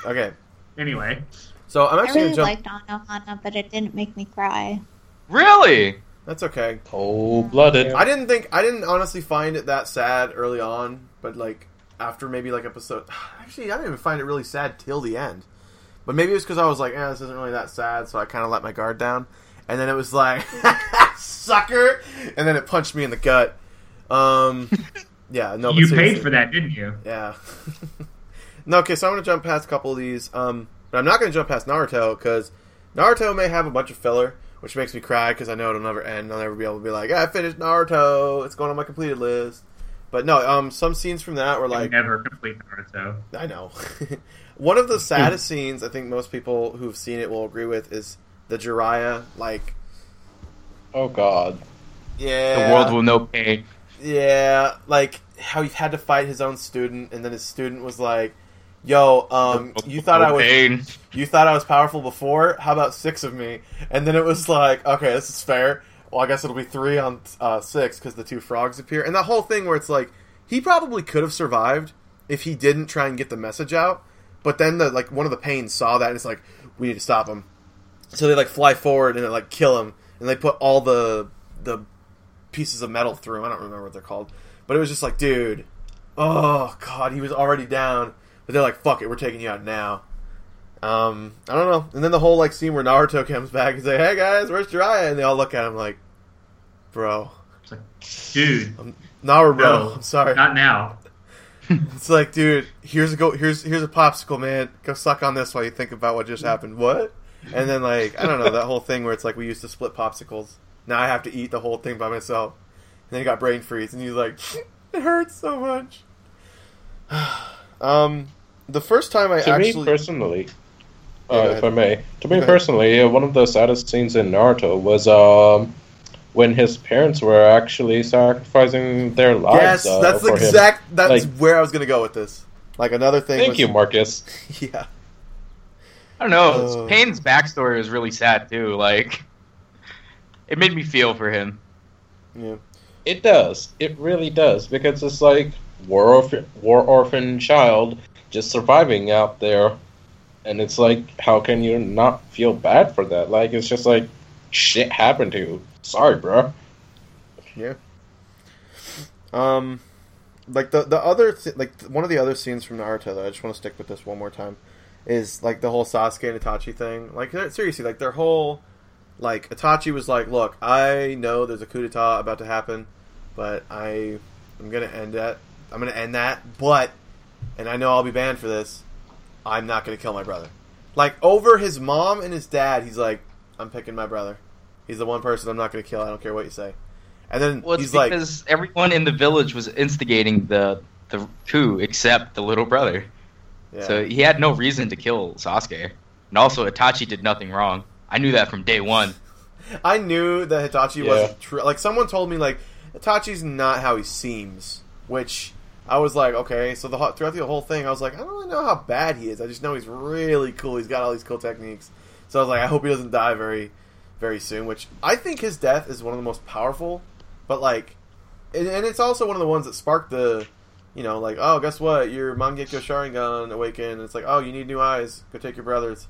Okay, Anyway, so I'm I actually really gonna jump. liked Anohana, but it didn't make me cry. Really? That's okay. Cold blooded. I didn't think I didn't honestly find it that sad early on, but like after maybe like episode, (sighs) actually I didn't even find it really sad till the end. But maybe it's because I was like, eh, this isn't really that sad, so I kind of let my guard down. And then it was like, (laughs) sucker, and then it punched me in the gut. Um, (laughs) yeah, no, you paid for that, didn't you? Yeah. (laughs) no, okay, so I'm going to jump past a couple of these. Um, but I'm not going to jump past Naruto because Naruto may have a bunch of filler, which makes me cry because I know it'll never end. I'll never be able to be like, I finished Naruto. It's going on my completed list. But no, um, some scenes from that were like, never complete Naruto. I know. One of the saddest scenes I think most people who've seen it will agree with is the Jiraiya, like, Oh god. yeah, The world will know pain. Yeah, like how he had to fight his own student, and then his student was like, "Yo, um, you thought I was pain. you thought I was powerful before? How about six of me?" And then it was like, "Okay, this is fair. Well, I guess it'll be three on uh, six because the two frogs appear." And that whole thing where it's like he probably could have survived if he didn't try and get the message out. But then the like one of the pains saw that and it's like, "We need to stop him." So they like fly forward and they like kill him, and they put all the the pieces of metal through him. I don't remember what they're called, but it was just like, dude, oh god, he was already down, but they're like, fuck it, we're taking you out now. Um, I don't know. And then the whole like scene where Naruto comes back and say, "Hey guys, where's Jiraiya?" And they all look at him like, "Bro, It's like, dude, Naruto, No, I'm sorry." not now. It's like, dude, here's a go. Here's here's a popsicle, man. Go suck on this while you think about what just happened. What? And then like I don't know that whole thing where it's like we used to split popsicles. Now I have to eat the whole thing by myself. And then he got brain freeze, and he's like, (laughs) it hurts so much. (sighs) um, the first time I to actually me personally, uh, if. I may, to me personally, uh, one of the saddest scenes in Naruto was um, when his parents were actually sacrificing their lives. yes, uh, that's the for him. exact. That's Like- where I was gonna go with this. Like another thing. Thank was- you, Marcus. (laughs) Yeah. I don't know. Uh. Pain's backstory was really sad too. Like, it made me feel for him. Yeah. It does. It really does because it's like war orphan, war orphan child just surviving out there, and it's like how can you not feel bad for that? Like it's just like shit happened to you. Sorry, bro. Yeah. Um, like the the other th- like one of the other scenes from Naruto though. I just want to stick with this one more time. Is like the whole Sasuke and Itachi thing. Like seriously, like their whole like Itachi was like, "Look, I know there's a coup d'état about to happen, but I I'm gonna end that. I'm gonna end that. But and I know I'll be banned for this. I'm not gonna kill my brother. Like over his mom and his dad, he's like, I'm picking my brother. He's the one person I'm not gonna kill. I don't care what you say. And then Well, it's he's like, because everyone in the village was instigating the the coup except the little brother. Yeah. So he had no reason to kill Sasuke. And also, Itachi did nothing wrong. I knew that from day one. (laughs) I knew that Itachi Yeah. wasn't true. Like someone told me, like Itachi's not how he seems, which I was like, okay. So the ho- throughout the whole thing, I was like, I don't really know how bad he is. I just know he's really cool. He's got all these cool techniques. So I was like, I hope he doesn't die very, very soon. Which I think his death is one of the most powerful. But like, and, and it's also one of the ones that sparked the, you know, like, oh, guess what? Your Mangekyo Sharingan awakened. It's like, oh, you need new eyes. Go take your brothers.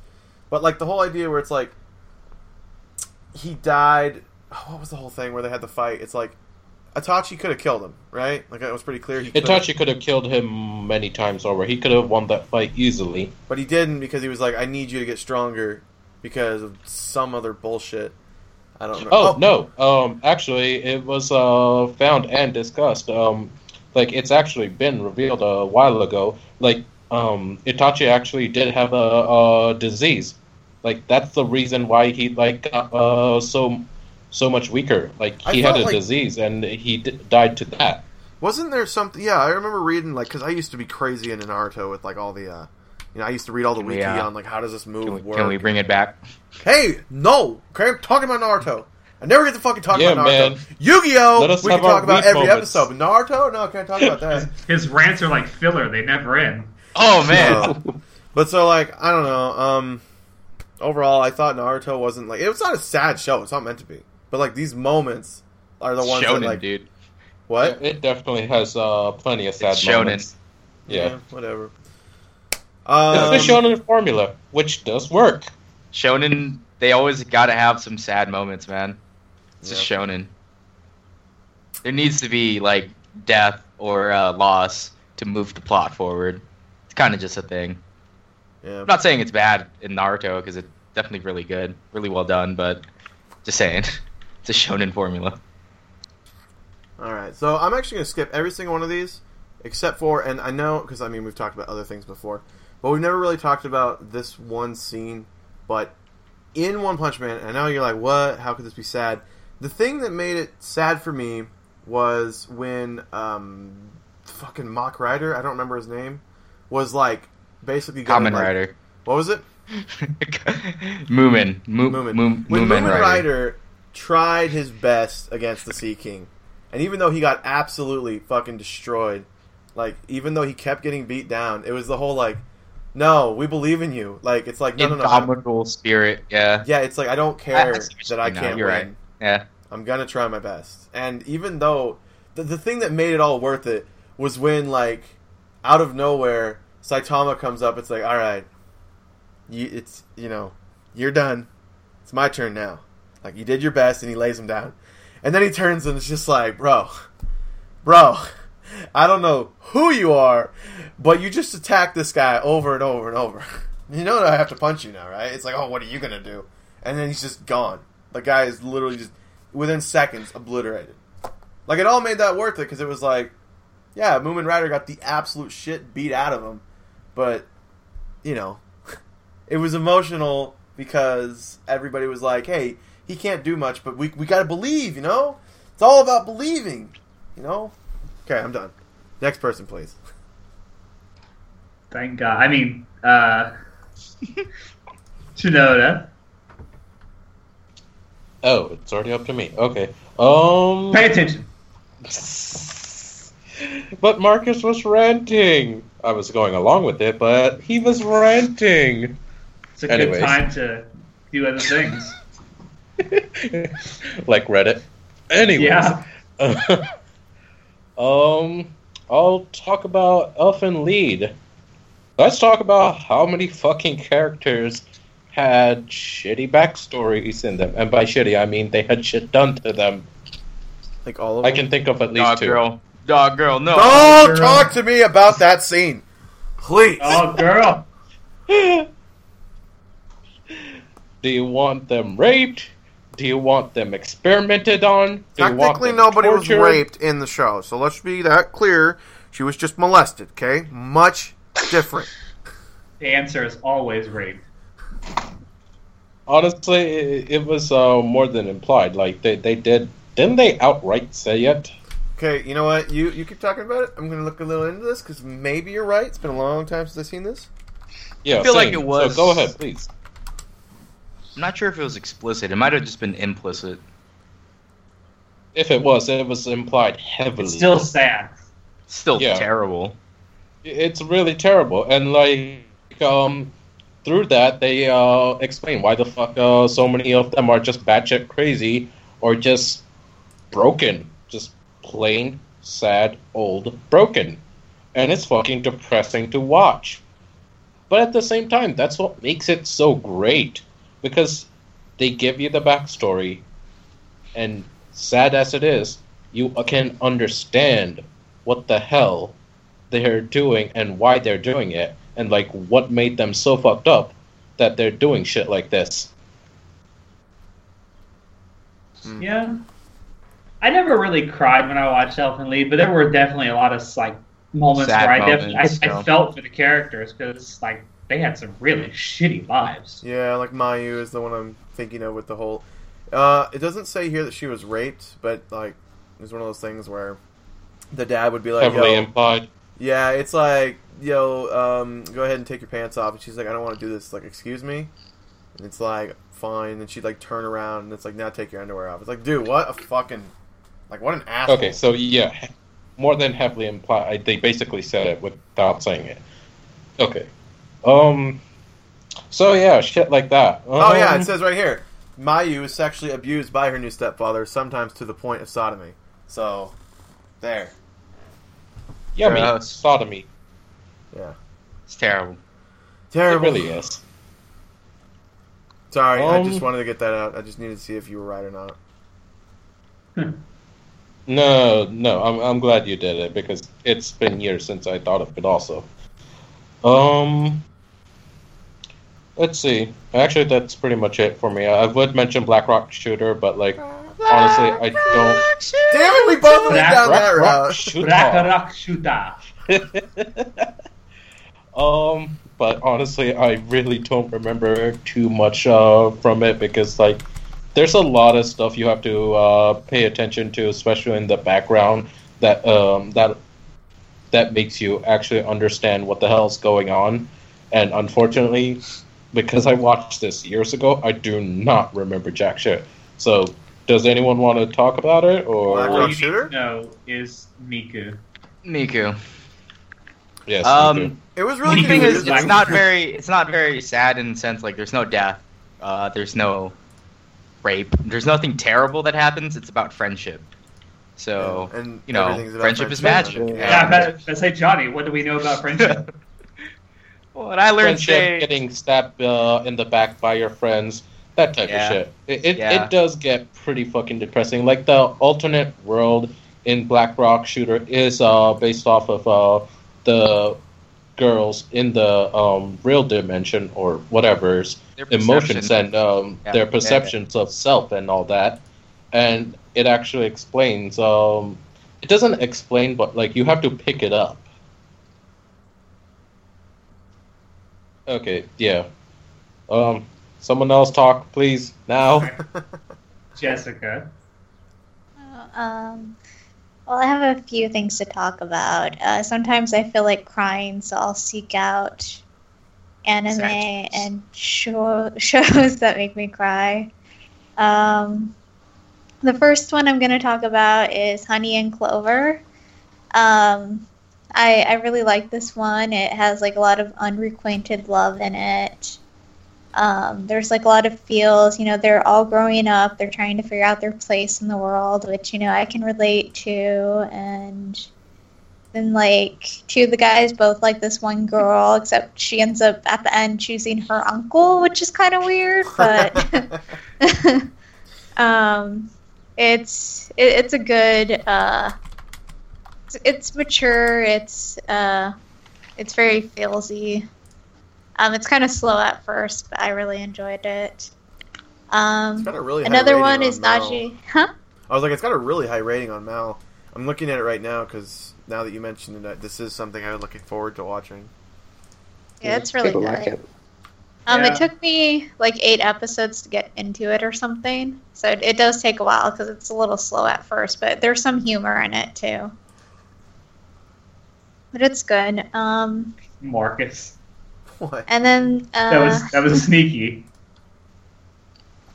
But like the whole idea where it's like he died. oh, What was the whole thing where they had the fight? It's like Itachi could have killed him, right? Like it was pretty clear he could. Itachi could have killed him many times over. He could have won that fight easily. but he didn't because he was like, "I need you to get stronger," because of some other bullshit. I don't know. Oh, no! Um, actually, it was uh, found and discussed. Um, like it's actually been revealed a while ago. Like um, Itachi actually did have a, a disease. Like that's the reason why he like got uh, so so much weaker. Like he had a like- disease and he d- died to that. Wasn't there something? Yeah, I remember reading like because I used to be crazy into Naruto with like all the, uh you know, I used to read all the wiki uh, on like how does this move Can we, work. can we bring it back? Hey, no! Okay, I'm talking about Naruto. I never get to fucking talk Yeah, about Naruto. man. Yu-Gi-Oh! Let us we can talk about weak every moments. episode, but Naruto, no, can't talk about that. (laughs) His rants are like filler; they never end. Oh man! Uh, (laughs) but so like I don't know. Um, overall, I thought Naruto wasn't like it was not a sad show. It's not meant to be. But like these moments are the ones Shonen, that like dude. what? It definitely has uh, plenty of sad It's shonen. moments. Yeah, whatever. Um, it's the shonen formula, which does work. Shonen, they always got to have some sad moments, man. It's just Yeah. shonen. There needs to be like death or uh, loss to move the plot forward. It's kind of just a thing. yeah. I'm not saying it's bad in Naruto because it's definitely really good, really well done, but just saying, (laughs) it's a shonen formula. All right, so I'm actually going to skip every single one of these, except for, and I know because I mean we've talked about other things before, but we've never really talked about this one scene. But in One Punch Man, and I know you're like, what? How could this be sad? The thing that made it sad for me was when um, fucking Mock Rider, I don't remember his name, was like basically gonna, Common like- Rider. What was it? (laughs) Mumen. Mo- Mumen. Moom- when Mumen Mumen Rider. Rider tried his best against the Sea King, and even though he got absolutely fucking destroyed, like even though he kept getting beat down, it was the whole like, no, we believe in you. Like it's like no, no, no, I- Indomitable spirit, yeah. yeah, it's like I don't I- I care see that I can't win. right. Yeah. I'm gonna try my best. And even though the the thing that made it all worth it was when like out of nowhere Saitama comes up. It's like, all right, you, it's you know, you're done. It's my turn now. Like you did your best, and he lays him down, and then he turns and it's just like, bro, bro, I don't know who you are, but you just attack this guy over and over and over. (laughs) You know that I have to punch you now, right? It's like, oh, what are you gonna do? And then he's just gone. The guy is literally just within seconds obliterated. Like it all made that worth it because it was like, yeah, Mumen Rider got the absolute shit beat out of him, but you know, (laughs) it was emotional because everybody was like, hey, he can't do much, but we we gotta believe, you know. It's all about believing, you know. Okay, I'm done. Next person, please. Thank God. I mean, uh, Shinoda. Oh, it's already up to me. Okay. Um. Pay attention. But Marcus was ranting. I was going along with it, but he was ranting. It's a Anyways. good time to do other things. (laughs) like Reddit. Anyways. Yeah. (laughs) um, I'll talk about Elfen Lied. Let's talk about how many fucking characters had shitty backstories in them. And by shitty, I mean they had shit done to them. Like all of them I them. can think of at least Dog two. girl. Dog girl, no. Don't girl. talk to me about that scene, please. Oh, girl. (laughs) Do you want them raped? Do you want them experimented on? Do Technically, them nobody was raped in the show, so let's be that clear. She was just molested. Okay, much different. The answer is always rape. Honestly, it, it was uh, more than implied. Like they, they did, didn't they outright say it? Okay, you know what? You you keep talking about it. I'm gonna look a little into this because maybe you're right. It's been a long time since I've seen this. Yeah, I feel like it was- So go ahead, please. I'm not sure if it was explicit. It might have just been implicit. If it was, it was implied heavily. It's still sad. Still Yeah. terrible. it's really terrible and like um through that they uh explain why the fuck uh so many of them are just batshit crazy or just broken just plain sad old broken and it's fucking depressing to watch but at the same time that's what makes it so great because they give you the backstory and sad as it is you can understand what the hell they're doing and why they're doing it and like what made them so fucked up that they're doing shit like this. Hmm. Yeah. I never really cried when I watched Elfen Lied, but there were definitely a lot of like moments Sad where I definitely I, I felt for the characters because like they had some really shitty lives. Yeah, like Mayu is the one I'm thinking of with the whole. Uh, it doesn't say here that she was raped, but like, it's one of those things where the dad would be like, Heavily "Yo, implied. yeah," it's like, "Yo, um, go ahead and take your pants off," and she's like, "I don't want to do this." Like, excuse me, and it's like, fine, and she'd like turn around, and it's like, now take your underwear off. It's like, dude, what a fucking, like, what an asshole. Okay, so yeah, more than heavily implied. They basically said it without saying it. Okay. Um. So yeah, shit like that. Oh yeah, Um, it says right here, Mayu is sexually abused by her new stepfather, sometimes to the point of sodomy. So, there. yummy Gross. sodomy. Yeah. It's terrible. Terrible. It Terrible. really is. Sorry, I Um, just wanted to get that out. I just needed to see if you were right or not. No, no, I'm I'm glad you did it because it's been years since I thought of it. Also, um, let's see. Actually, that's pretty much it for me. I would mention Black Rock Shooter, but like honestly, I don't. Damn it, we both went Black down that Rock, Rock route. Shooter. Rakarok Shuta. (laughs) um, but honestly, I really don't remember too much uh, from it because like there's a lot of stuff you have to uh, pay attention to, especially in the background that um, that that makes you actually understand what the hell's going on. And unfortunately, because I watched this years ago, I do not remember jack shit. So, does anyone want to talk about it or? Black Rock you Shooter? need to know is Miku. Miku. Yes. Um, me too. It was really the thing is, it's not very, it's not very sad in the sense like there's no death, uh, there's no rape, there's nothing terrible that happens. It's about friendship. So and you know, everything's about friendship is friendship. magic. Yeah. Yeah, but, but say Johnny, what do we know about friendship? (laughs) well, and I learned friendship, say, getting stabbed uh, in the back by your friends, that type Yeah. of shit. It it, Yeah. it does get pretty fucking depressing. Like the alternate world in Black Rock Shooter is uh, based off of uh, the girls in the um, real dimension or whatever's emotions and um, Yeah, their yeah, perceptions of self and all that. And it actually explains. Um, it doesn't explain, but like you have to pick it up. Okay, yeah. Um, someone else talk, please now. (laughs) Jessica. Oh, Um, well, I have a few things to talk about. Uh, sometimes I feel like crying, so I'll seek out anime Sadness. and show, (laughs) shows that make me cry. Um, the first one I'm going to talk about is Honey and Clover. Um, I, I really like this one. It has like a lot of unrequited love in it. Um, there's like a lot of feels, you know, they're all growing up, they're trying to figure out their place in the world, which, you know, I can relate to. And then, like, two of the guys both like this one girl, except she ends up at the end choosing her uncle, which is kind of weird, but (laughs) (laughs) um, it's it, it's a good, uh, it's, it's mature, it's, uh, it's very feelsy. Um, it's kind of slow at first, but I really enjoyed it. It's Um, got a really high another rating one on is Mal. Nagi. Huh? I was like, it's got a really high rating on Mal. I'm looking at it right now because now that you mentioned it, this is something I'm looking forward to watching. Yeah, it's really People good. like it. Um, Yeah. It took me like eight episodes to get into it or something, so it, it does take a while because it's a little slow at first. But there's some humor in it too. But it's good. Um, Marcus. What? and then uh, That was that was sneaky. (laughs)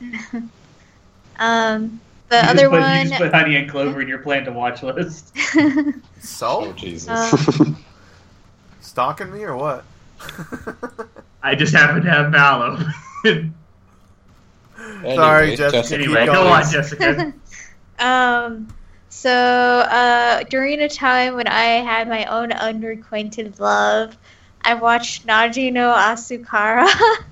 um, the you other put, You one. just put Honey and Clover in your plan to watch list. (laughs) Oh Jesus. Uh, (laughs) Stalking me or what? I just happen to have Mallow. Sorry, Anyway, Jessica. anyway, Keep go going. on, Jessica. um, so uh, during a time when I had my own unrequited love, I watched Nagi no Asukara,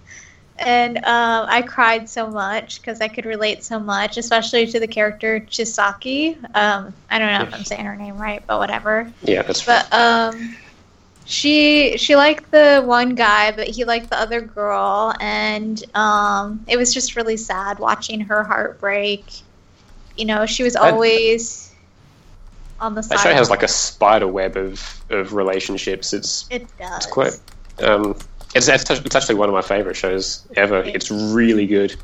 (laughs) and um, I cried so much because I could relate so much, especially to the character Chisaki. Um, I don't know if I'm saying her name right, but whatever. Yeah, that's But um, she she liked the one guy, but he liked the other girl, and um, it was just really sad watching her heartbreak. You know, she was always on the side. that show has like a spider web of, of relationships. It's it does. it's quite um, it's, it's it's actually one of my favorite shows ever. It's really good.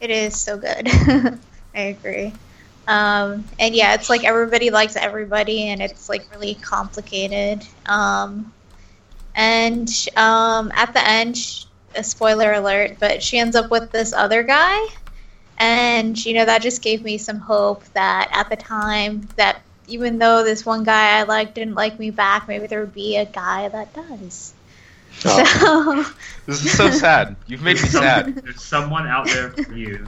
It is so good. (laughs) I agree. Um, and yeah, it's like everybody likes everybody, and it's like really complicated. Um, and um, at the end, a spoiler alert, but she ends up with this other guy, and you know that just gave me some hope that at the time that even though this one guy I liked didn't like me back, maybe there would be a guy that does. Oh. So (laughs) This is so sad. You've made me some- sad. (laughs) There's someone out there for you.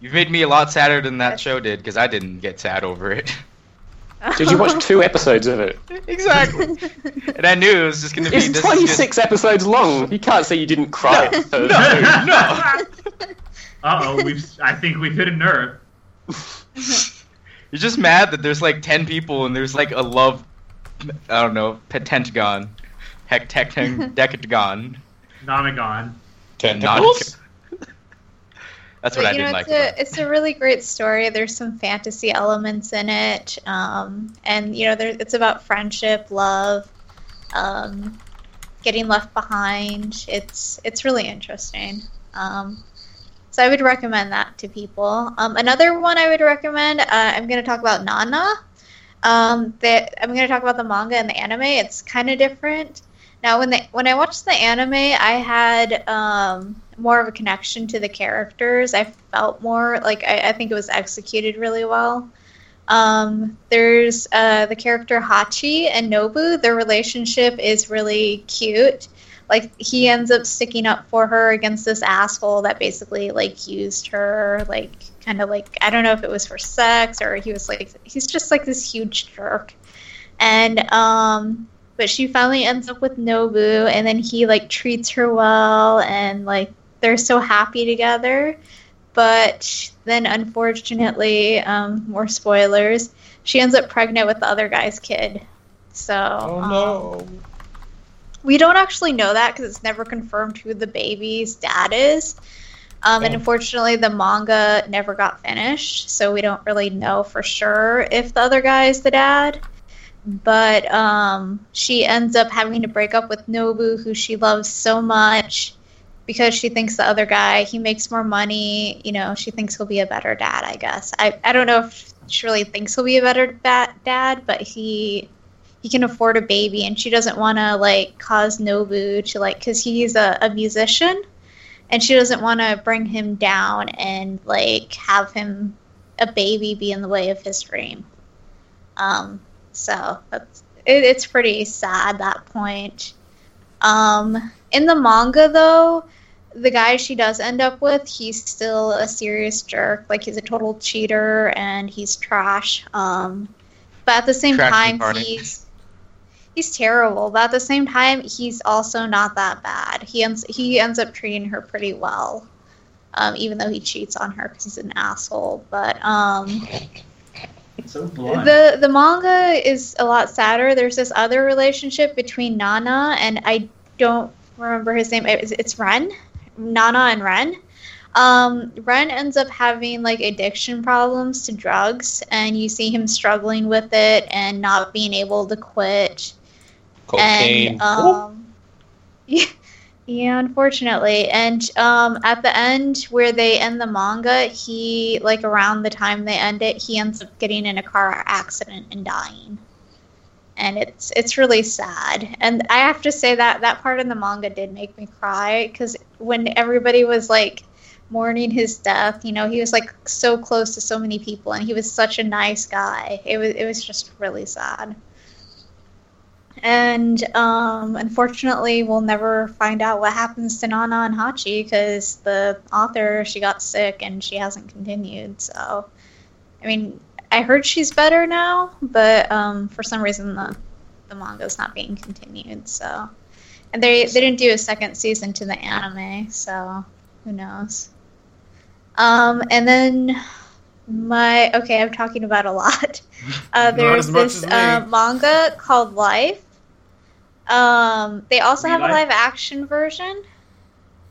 You've made me a lot sadder than that show did because I didn't get sad over it. (laughs) Did you watch two episodes of it? exactly. And I knew it was just going to be It's this is twenty just- six episodes long. You can't say you didn't cry. at the first no. Uh oh, we've. I think we've hit a nerve. You're just mad that there's like ten people and there's like a love, I don't know, pentagon, hectecton, (laughs) decagon. Nonagon. Tentacles? (laughs) That's what But, I didn't know, like it's a about it's a really great story. There's some fantasy elements in it, um, and you know, there, it's about friendship, love, um, getting left behind. It's it's really interesting. Um, so I would recommend that to people. Um, another one I would recommend. Uh, I'm going to talk about Nana. Um, I'm going to talk about the manga and the anime. It's kind of different. Now, when they when I watched the anime, I had um, more of a connection to the characters. I felt more like I, I think it was executed really well. Um, there's uh, the character Hachi and Nobu. Their relationship is really cute. Like he ends up sticking up for her against this asshole that basically like used her, like kind of like I don't know if it was for sex or he was like he's just like this huge jerk. And um, but she finally ends up with Nobu, and then he like treats her well, and like they're so happy together. But then, unfortunately, um, more spoilers. She ends up pregnant with the other guy's kid. So Oh um, no. We don't actually know that because it's never confirmed who the baby's dad is. Um, and unfortunately, the manga never got finished, so we don't really know for sure if the other guy is the dad. But um, she ends up having to break up with Nobu, who she loves so much, because she thinks the other guy he makes more money. You know, she thinks he'll be a better dad. I guess I I don't know if she really thinks he'll be a better ba- dad, but he he can afford a baby and she doesn't want to like cause nobu to like because he's a, a musician and she doesn't want to bring him down and like have him a baby be in the way of his dream. Um so that's it, it's pretty sad that point. Um in the manga though the guy she does end up with he's still a serious jerk. Like he's a total cheater and he's trash. Um but at the same Trash time he's he's terrible but at the same time he's also not that bad he ends he ends up treating her pretty well um, even though he cheats on her because he's an asshole but um So the the manga is a lot sadder. There's this other relationship between Nana and I don't remember his name. It's, it's Ren, Nana and Ren. Um, Ren ends up having like addiction problems to drugs, and you see him struggling with it and not being able to quit. Cocaine. And um, (laughs) Yeah, unfortunately. And um, at the end, where they end the manga, he like around the time they end it, he ends up getting in a car accident and dying. And it's it's really sad. And I have to say that that part in the manga did make me cry because when everybody was like mourning his death, you know, he was like so close to so many people, and he was such a nice guy. It was it was just really sad. And um, unfortunately, we'll never find out what happens to Nana and Hachi because the author she got sick and she hasn't continued. So, I mean, I heard she's better now, but um, for some reason the the manga's not being continued. So, and they they didn't do a second season to the anime, so who knows? Um, and then my okay, I'm talking about a lot. (laughs) Uh, there's this uh, manga called Life. Um, they also have a live action version,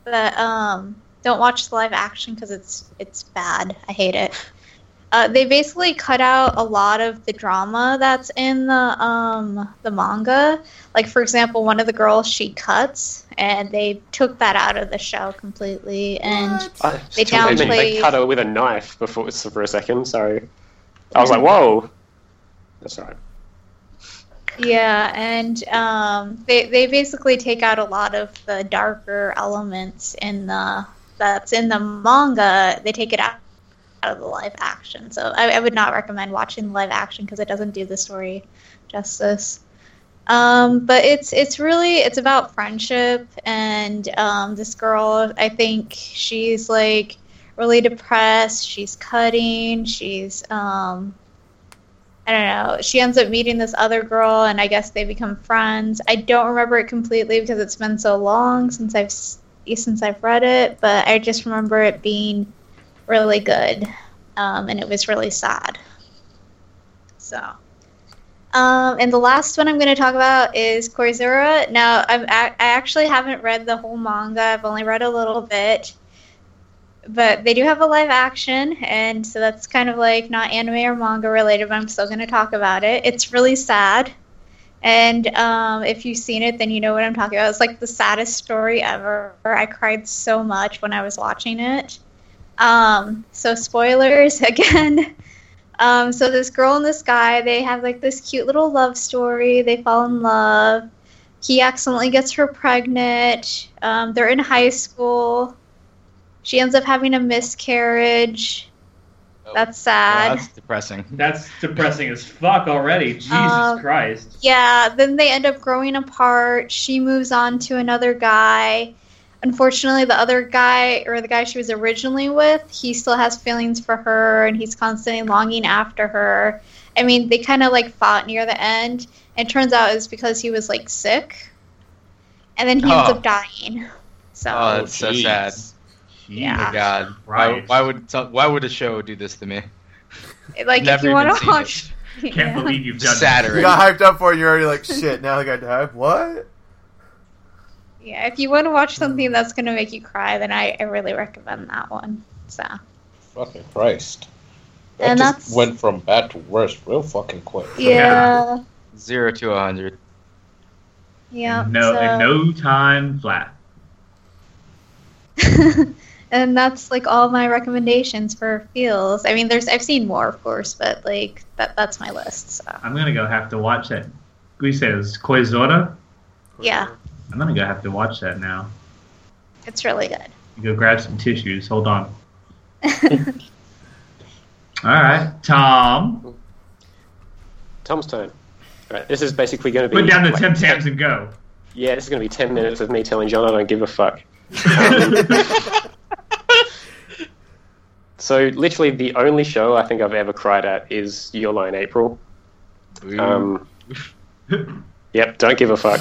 but um, don't watch the live action because it's it's bad. I hate it. Uh, they basically cut out a lot of the drama that's in the um, the manga. Like for example, one of the girls she cuts, and they took that out of the show completely. And I, They they, they cut her with a knife before for a second. So I was like, (laughs) "Whoa!" That's all right. Yeah, and um, they they basically take out a lot of the darker elements in the that's in the manga. They take it out, out of the live action. So I, I would not recommend watching the live action because it doesn't do the story justice. Um, but it's it's really it's about friendship and um, this girl. I think she's like really depressed. She's cutting. She's um, I don't know. She ends up meeting this other girl, and I guess they become friends. I don't remember it completely because it's been so long since I've since I've read it, but I just remember it being really good, um, and it was really sad. So, um, and the last one I'm going to talk about is Koizora. Now, I'm, I, I actually haven't read the whole manga. I've only read a little bit but they do have a live action, and so that's kind of like not anime or manga related, but I'm still going to talk about it. It's really sad, and um, if you've seen it, then you know what I'm talking about. It's like the saddest story ever. I cried so much when I was watching it. Um, so spoilers (laughs) again. Um, so this girl and this guy, they have like this cute little love story. They fall in love. He accidentally gets her pregnant. Um, they're in high school. She ends up having a miscarriage. That's sad. That's depressing. That's depressing as fuck already. Jesus Um, Christ. Yeah, then they end up growing apart. She moves on to another guy. Unfortunately, the other guy, or the guy she was originally with, he still has feelings for her and he's constantly longing after her. I mean, they kind of like fought near the end. And it turns out it's because he was like sick. And then he ends Oh. up dying. So, Oh, that's so jeez. sad. Yeah. Oh my God. Why, Right. why would why would a show do this to me? like, if you want to seen watch. (laughs) Can't Yeah. believe you've done Sad. You got hyped up for it, and you're already like, shit, now the guy died. What? Yeah, if you want to watch something hmm. that's going to make you cry, then I, I really recommend that one. So, Fucking Christ. That And just that's- went from bad to worse real fucking quick. yeah. Zero to a hundred. Yeah. No, so- in no time flat. (laughs) and that's like all my recommendations for feels. I mean, there's I've seen more, of course, but like that that's my list. So I'm gonna go have to watch that. We said it was Koizora. yeah, I'm gonna go have to watch that now. it's really good. You go grab some tissues. Hold on. (laughs) All right, Tom. Tom's turn. Right, this is basically going to be Put down the like, Tim Tams and go. Yeah, this is going to be ten minutes of me telling John I don't give a fuck. (laughs) So literally, the only show I think I've ever cried at is Your Lie in April. Um, yep, don't give a fuck.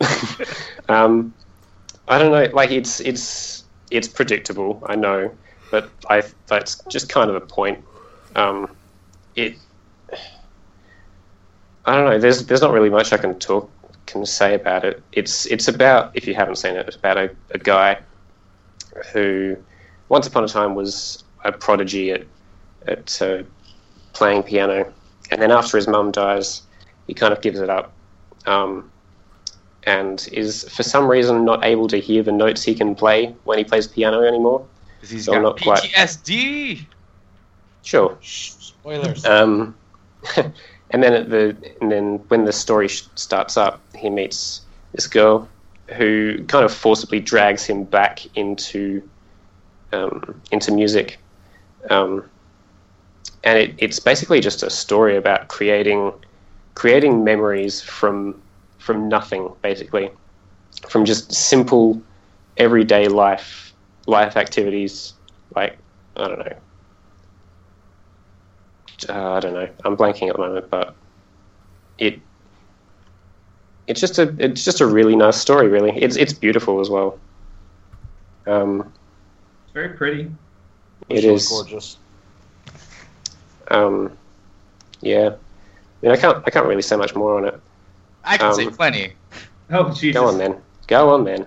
(laughs) um, I don't know. Like it's it's it's predictable. I know, but I that's just kind of a point. Um, it. I don't know. There's there's not really much I can talk can say about it. It's it's about if you haven't seen it, it's about a, a guy who once upon a time was a prodigy at at uh, playing piano, and then after his mum dies, he kind of gives it up. Um, and is for some reason not able to hear the notes he can play when he plays piano anymore. 'Cause he's So got not quite- PTSD. Sure. Shh, spoilers. Um, (laughs) and then at the and then when the story sh- starts up, he meets this girl who kind of forcibly drags him back into um, into music. Um, and it, it's basically just a story about creating creating memories from from nothing, basically, from just simple everyday life life activities like I don't know uh, I don't know. I'm blanking at the moment, but it it's just a it's just a really nice story. Really, it's it's beautiful as well. Um, It's very pretty. It is really gorgeous. Um, yeah. I mean, I can't I can't really say much more on it. I can say Um, plenty. Oh Jesus! Go on then. Go on then.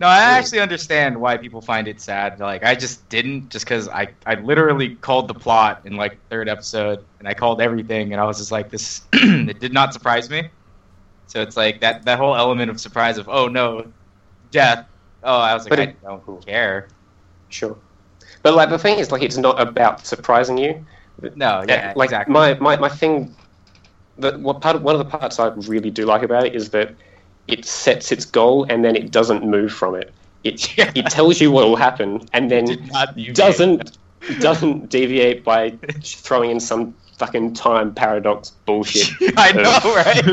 No, I actually understand why people find it sad. Like, I just didn't, just because I, I literally called the plot in like third episode, and I called everything, and I was just like, this, (clears throat) it did not surprise me. So it's like that that whole element of surprise of, oh no, death. Oh, I was like, But I it- don't care. Sure. But like the thing is, like, it's not about surprising you. No, yeah, like exactly. my, my my thing. That what part one of the parts I really do like about it is that it sets its goal and then it doesn't move from it. It (laughs) Yeah. it tells you what will happen and then Did doesn't doesn't deviate by throwing in some fucking time paradox bullshit, (laughs) I know, right?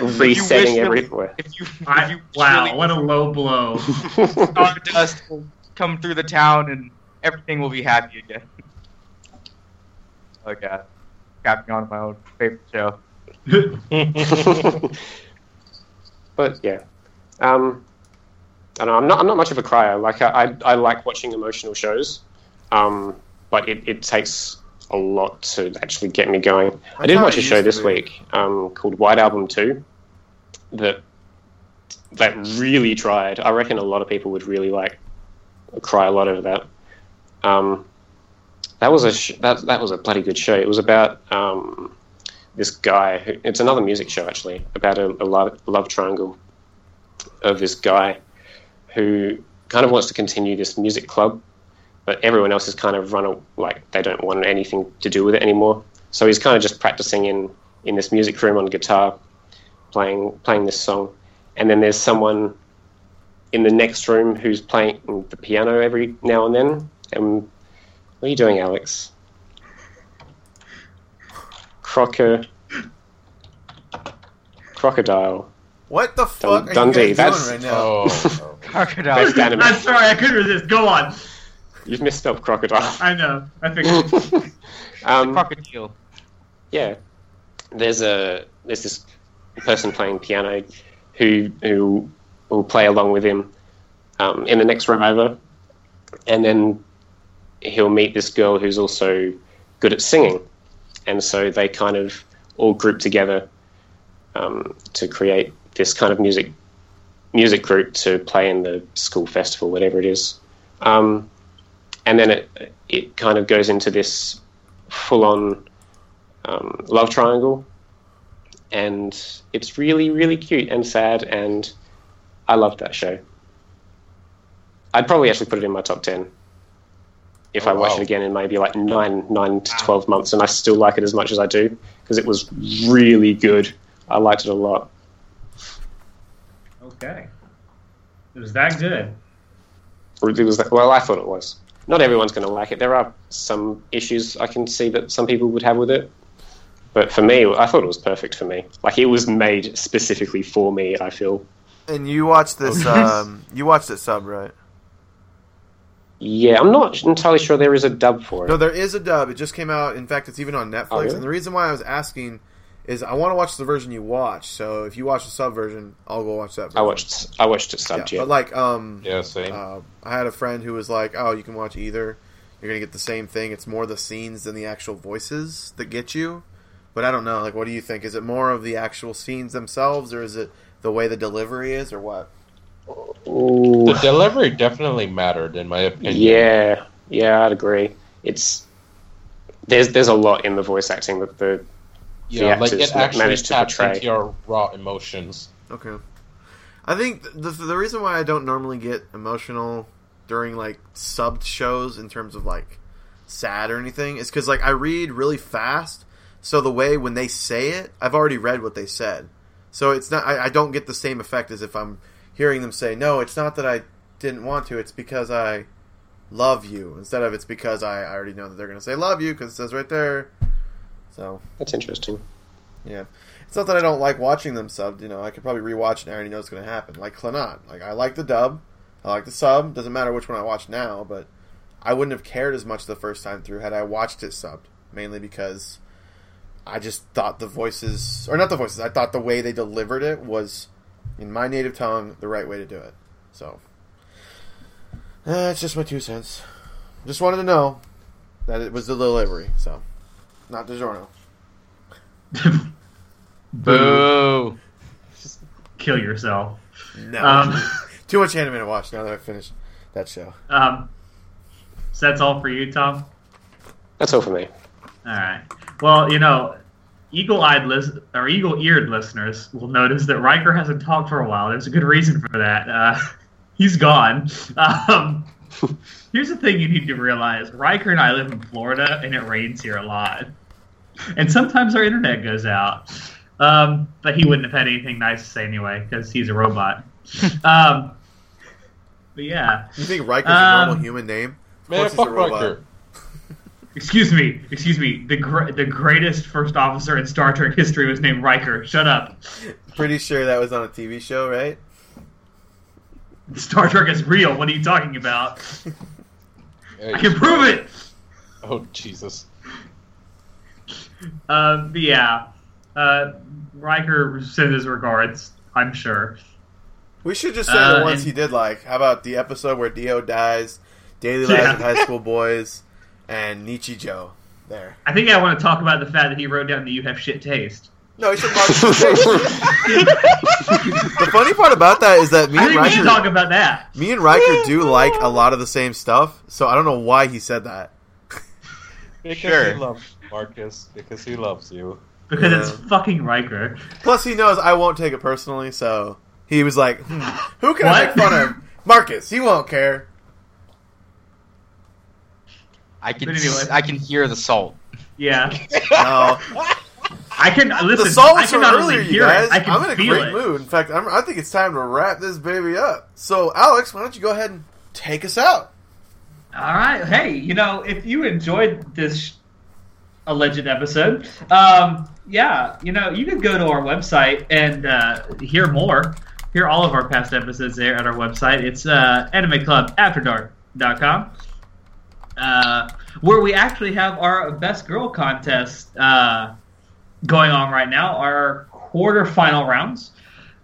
(laughs) resetting wish everywhere. If you, if I, you wow, really what a low blow. stardust will come through the town and everything will be happy again. Oh god, capping on my own favorite show. (laughs) but yeah, um, I know. I'm not. I'm not much of a crier. Like I, I, I like watching emotional shows, um, but it, it takes a lot to actually get me going. I, I did watch a show this week um, called White Album Two, that that really tried. I reckon a lot of people would really like cry a lot over that. Um, that was a sh- that that was a bloody good show. It was about um, this guy. Who, it's another music show actually about a, a love, love triangle of this guy who kind of wants to continue this music club, but everyone else has kind of run like they don't want anything to do with it anymore. So he's kind of just practicing in in this music room on guitar, playing playing this song, and then there's someone in the next room who's playing the piano every now and then. And what are you doing, Alex? Crocker. Crocodile. What the fuck are Dundee, you guys that's- doing right now? Oh, (laughs) Crocodile. Best anime. I'm sorry, I couldn't resist. Go on. You've misspelled crocodile. I know. I figured. (laughs) um, Crocodile. yeah, there's a there's this person playing piano who who will play along with him um, in the next room over, and then he'll meet this girl who's also good at singing, and so they kind of all group together um, to create this kind of music music group to play in the school festival, whatever it is. Um, and then it it kind of goes into this full on um, love triangle, and it's really really cute and sad, and I love that show. I'd probably actually put it in my top ten if Oh, I watch wow. it again in maybe like nine nine to twelve months, and I still like it as much as I do because it was really good. I liked it a lot. okay. It was that good. It was well, I thought it was. Not everyone's going to like it. There are some issues I can see that some people would have with it, but for me, I thought it was perfect for me. Like it was made specifically for me. I feel. And you watched this. (laughs) Um, you watched it sub, right? Yeah, I'm not entirely sure there is a dub for it. No, there is a dub. It just came out. In fact, it's even on Netflix. Oh, really? And the reason why I was asking is I want to watch the version you watch. So if you watch the sub version, I'll go watch that. Version. I watched. I watched it subbed. Yeah, Yeah, but like, um, yeah, same. uh, I had a friend who was like, "Oh, you can watch either. You're gonna get the same thing. It's more the scenes than the actual voices that get you." But I don't know. Like, what do you think? Is it more of the actual scenes themselves, or is it the way the delivery is, or what? Ooh. the delivery definitely mattered, in my opinion. Yeah, yeah, I'd agree. It's there's there's a lot in the voice acting that the yeah, like actors it ma- actually managed to taps portray. into your raw emotions. Okay. I think the the reason why I don't normally get emotional during like subbed shows in terms of like sad or anything is because like I read really fast, so the way when they say it, I've already read what they said, so it's not I, I don't get the same effect as if I'm hearing them say, "No, it's not that I didn't want to. It's because I love you." Instead of it's because I, I already know that they're going to say "love you" because it says right there. So That's interesting. yeah, it's not that I don't like watching them subbed. You know, I could probably rewatch it and I already know what's going to happen. Like Clannad, like I like the dub, I like the sub. Doesn't matter which one I watch now, but I wouldn't have cared as much the first time through had I watched it subbed. Mainly because I just thought the voices, or not the voices, I thought the way they delivered it was in my native tongue the right way to do it. So eh, it's just my two cents. Just wanted to know that it was the delivery. So not DiGiorno. (laughs) Boo. Kill yourself. No. Um, (laughs) Too much anime to watch now that I finished that show. um, so that's all for you, Tom. That's all for me. All right. Well, you know, eagle-eyed lis- or eagle-eared listeners will notice that Riker hasn't talked for a while. There's a good reason for that. Uh, (laughs) he's gone. Um, (laughs) here's the thing you need to realize: Riker and I live in Florida, and it rains here a lot, and sometimes our internet goes out. Um, but he wouldn't have had anything nice to say anyway because he's a robot. (laughs) um, but yeah. You think Riker's Um, a normal human name? Of Man, course he's a fuck robot. Riker. Excuse me, excuse me. The gr- the greatest first officer in Star Trek history was named Riker. Shut up. Pretty sure that was on a TV show, right? Star Trek is real. What are you talking about? I can prove it. Oh Jesus! Um, but yeah, uh, Riker sends his regards. I'm sure. We should just say Uh, the ones and- he did like. How about the episode where Dio dies, Daily Lives Yeah. of High School Boys, and Nichijou? There. I think I want to talk about the fact that he wrote down that you have shit taste. No, he said Marcus (laughs) The funny part about that is that me I and think we Riker, talk about that me and Riker do like a lot of the same stuff. So I don't know why he said that. Because Sure. he loves Marcus. Because he loves you. because Yeah. it's fucking Riker. Plus, he knows I won't take it personally, so he was like, hmm, "Who can I What? make fun of? Marcus. He won't care." I can anyway. I can hear the salt. Yeah, (laughs) No, I can listen. the salt I was can from not earlier, only you hear guys. it, I can I'm in a feel great it. mood. In fact, I'm, I think it's time to wrap this baby up. So, Alex, why don't you go ahead and take us out? All right. Hey, you know, if you enjoyed this alleged episode, um, yeah, you know, you could go to our website and uh, hear more. Hear all of our past episodes there at our website. It's uh, animeclubafterdark.com, uh, where we actually have our best girl contest uh, going on right now. Our quarterfinal rounds.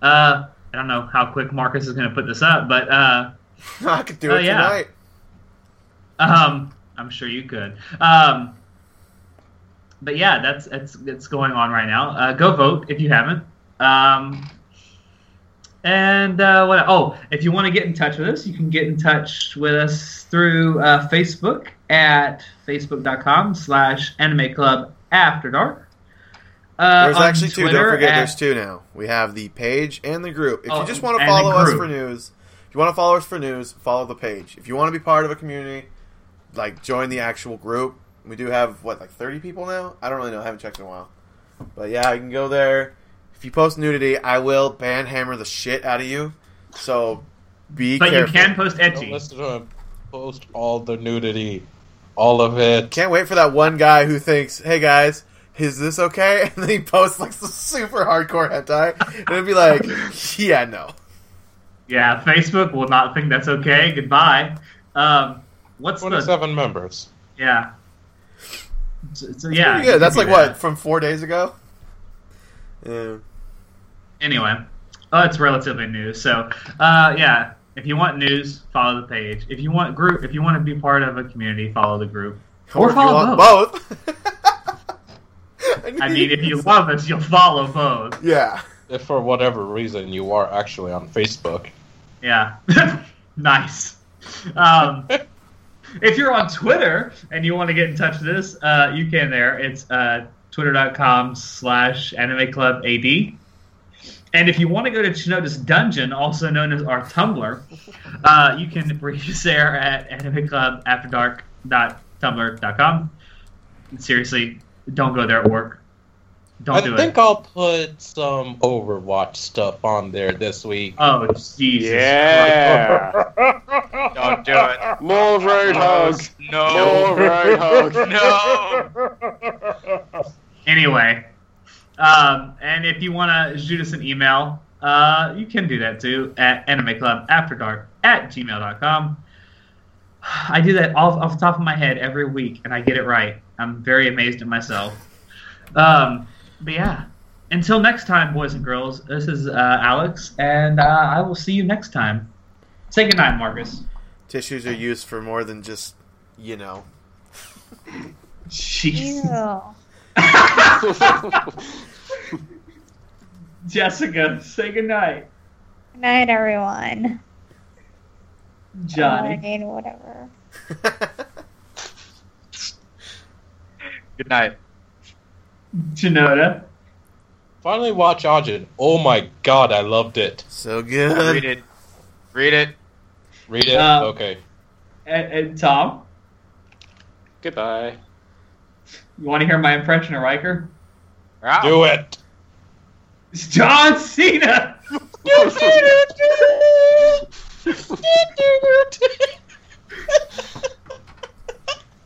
Uh, I don't know how quick Marcus is going to put this up, but. Uh, (laughs) I could do Oh, it yeah. tonight. Um, I'm sure you could. Um, but yeah, that's that's it's going on right now. Uh, go vote if you haven't. Um, and uh, what? Oh, if you want to get in touch with us, you can get in touch with us through uh, Facebook at facebook.com/slash Anime Club After Dark. Uh, There's actually two. Twitter Don't forget, at- there's two now. We have the page and the group. If Oh, you just want to follow us for news, if you want to follow us for news, follow the page. If you want to be part of a community, like join the actual group. We do have what, like 30 people now? I don't really know. I haven't checked in a while. But yeah, you can go there. If you post nudity, I will banhammer the shit out of you. So be But careful. you can post Don't listen to him. Post all the nudity, all of it. Can't wait for that one guy who thinks, "Hey guys, is this okay?" (laughs) And then he posts like some super hardcore hentai, and it'd be like, "Yeah, no." Yeah, Facebook will not think that's okay. Goodbye. Um, what's the Twenty-seven members. yeah? So, so, yeah, Pretty good. That's like what that. from four days ago. Yeah. Anyway, oh, it's relatively new. So, uh, yeah, if you want news, follow the page. If you want group, if you want to be part of a community, follow the group. Or if you follow want both. both. (laughs) I mean, if you love us, you'll follow both. yeah. If for whatever reason you are actually on Facebook, Yeah, (laughs) nice. Um, (laughs) if you're on Twitter and you want to get in touch with us, uh, you can there. It's uh, twitter.com slash anime club ad. And if you want to go to Chinoda's Dungeon, also known as our Tumblr, uh, you can reach us there at animeclubafterdark.tumblr.com. Seriously, don't go there at work. Don't I do it. I think. I'll put some Overwatch stuff on there this week. Oh, Jesus. Yeah. Don't do it. More Roadhog. No. More Roadhog. No. Anyway, um, and if you want to shoot us an email, uh, you can do that too at animeclubafterdark at gmail.com. (sighs) I do that off, off the top of my head every week, and I get it right. I'm very amazed at myself. Um, but yeah, until next time, boys and girls, this is uh, Alex, and uh, I will see you next time. Say goodnight, Marcus. Tissues are used for more than just, you know. (laughs) Jeez. (laughs) Ew. Jessica, say goodnight. Good night, everyone. Johnny. Morning, whatever. Good night. Chinoda. Finally, watch Ajin. Oh my god, I loved it. so good. Read it. Read it. Read it. Uh, okay. And, and Tom, Goodbye. you want to hear my impression of Riker? Do it. It's John Cena. (laughs)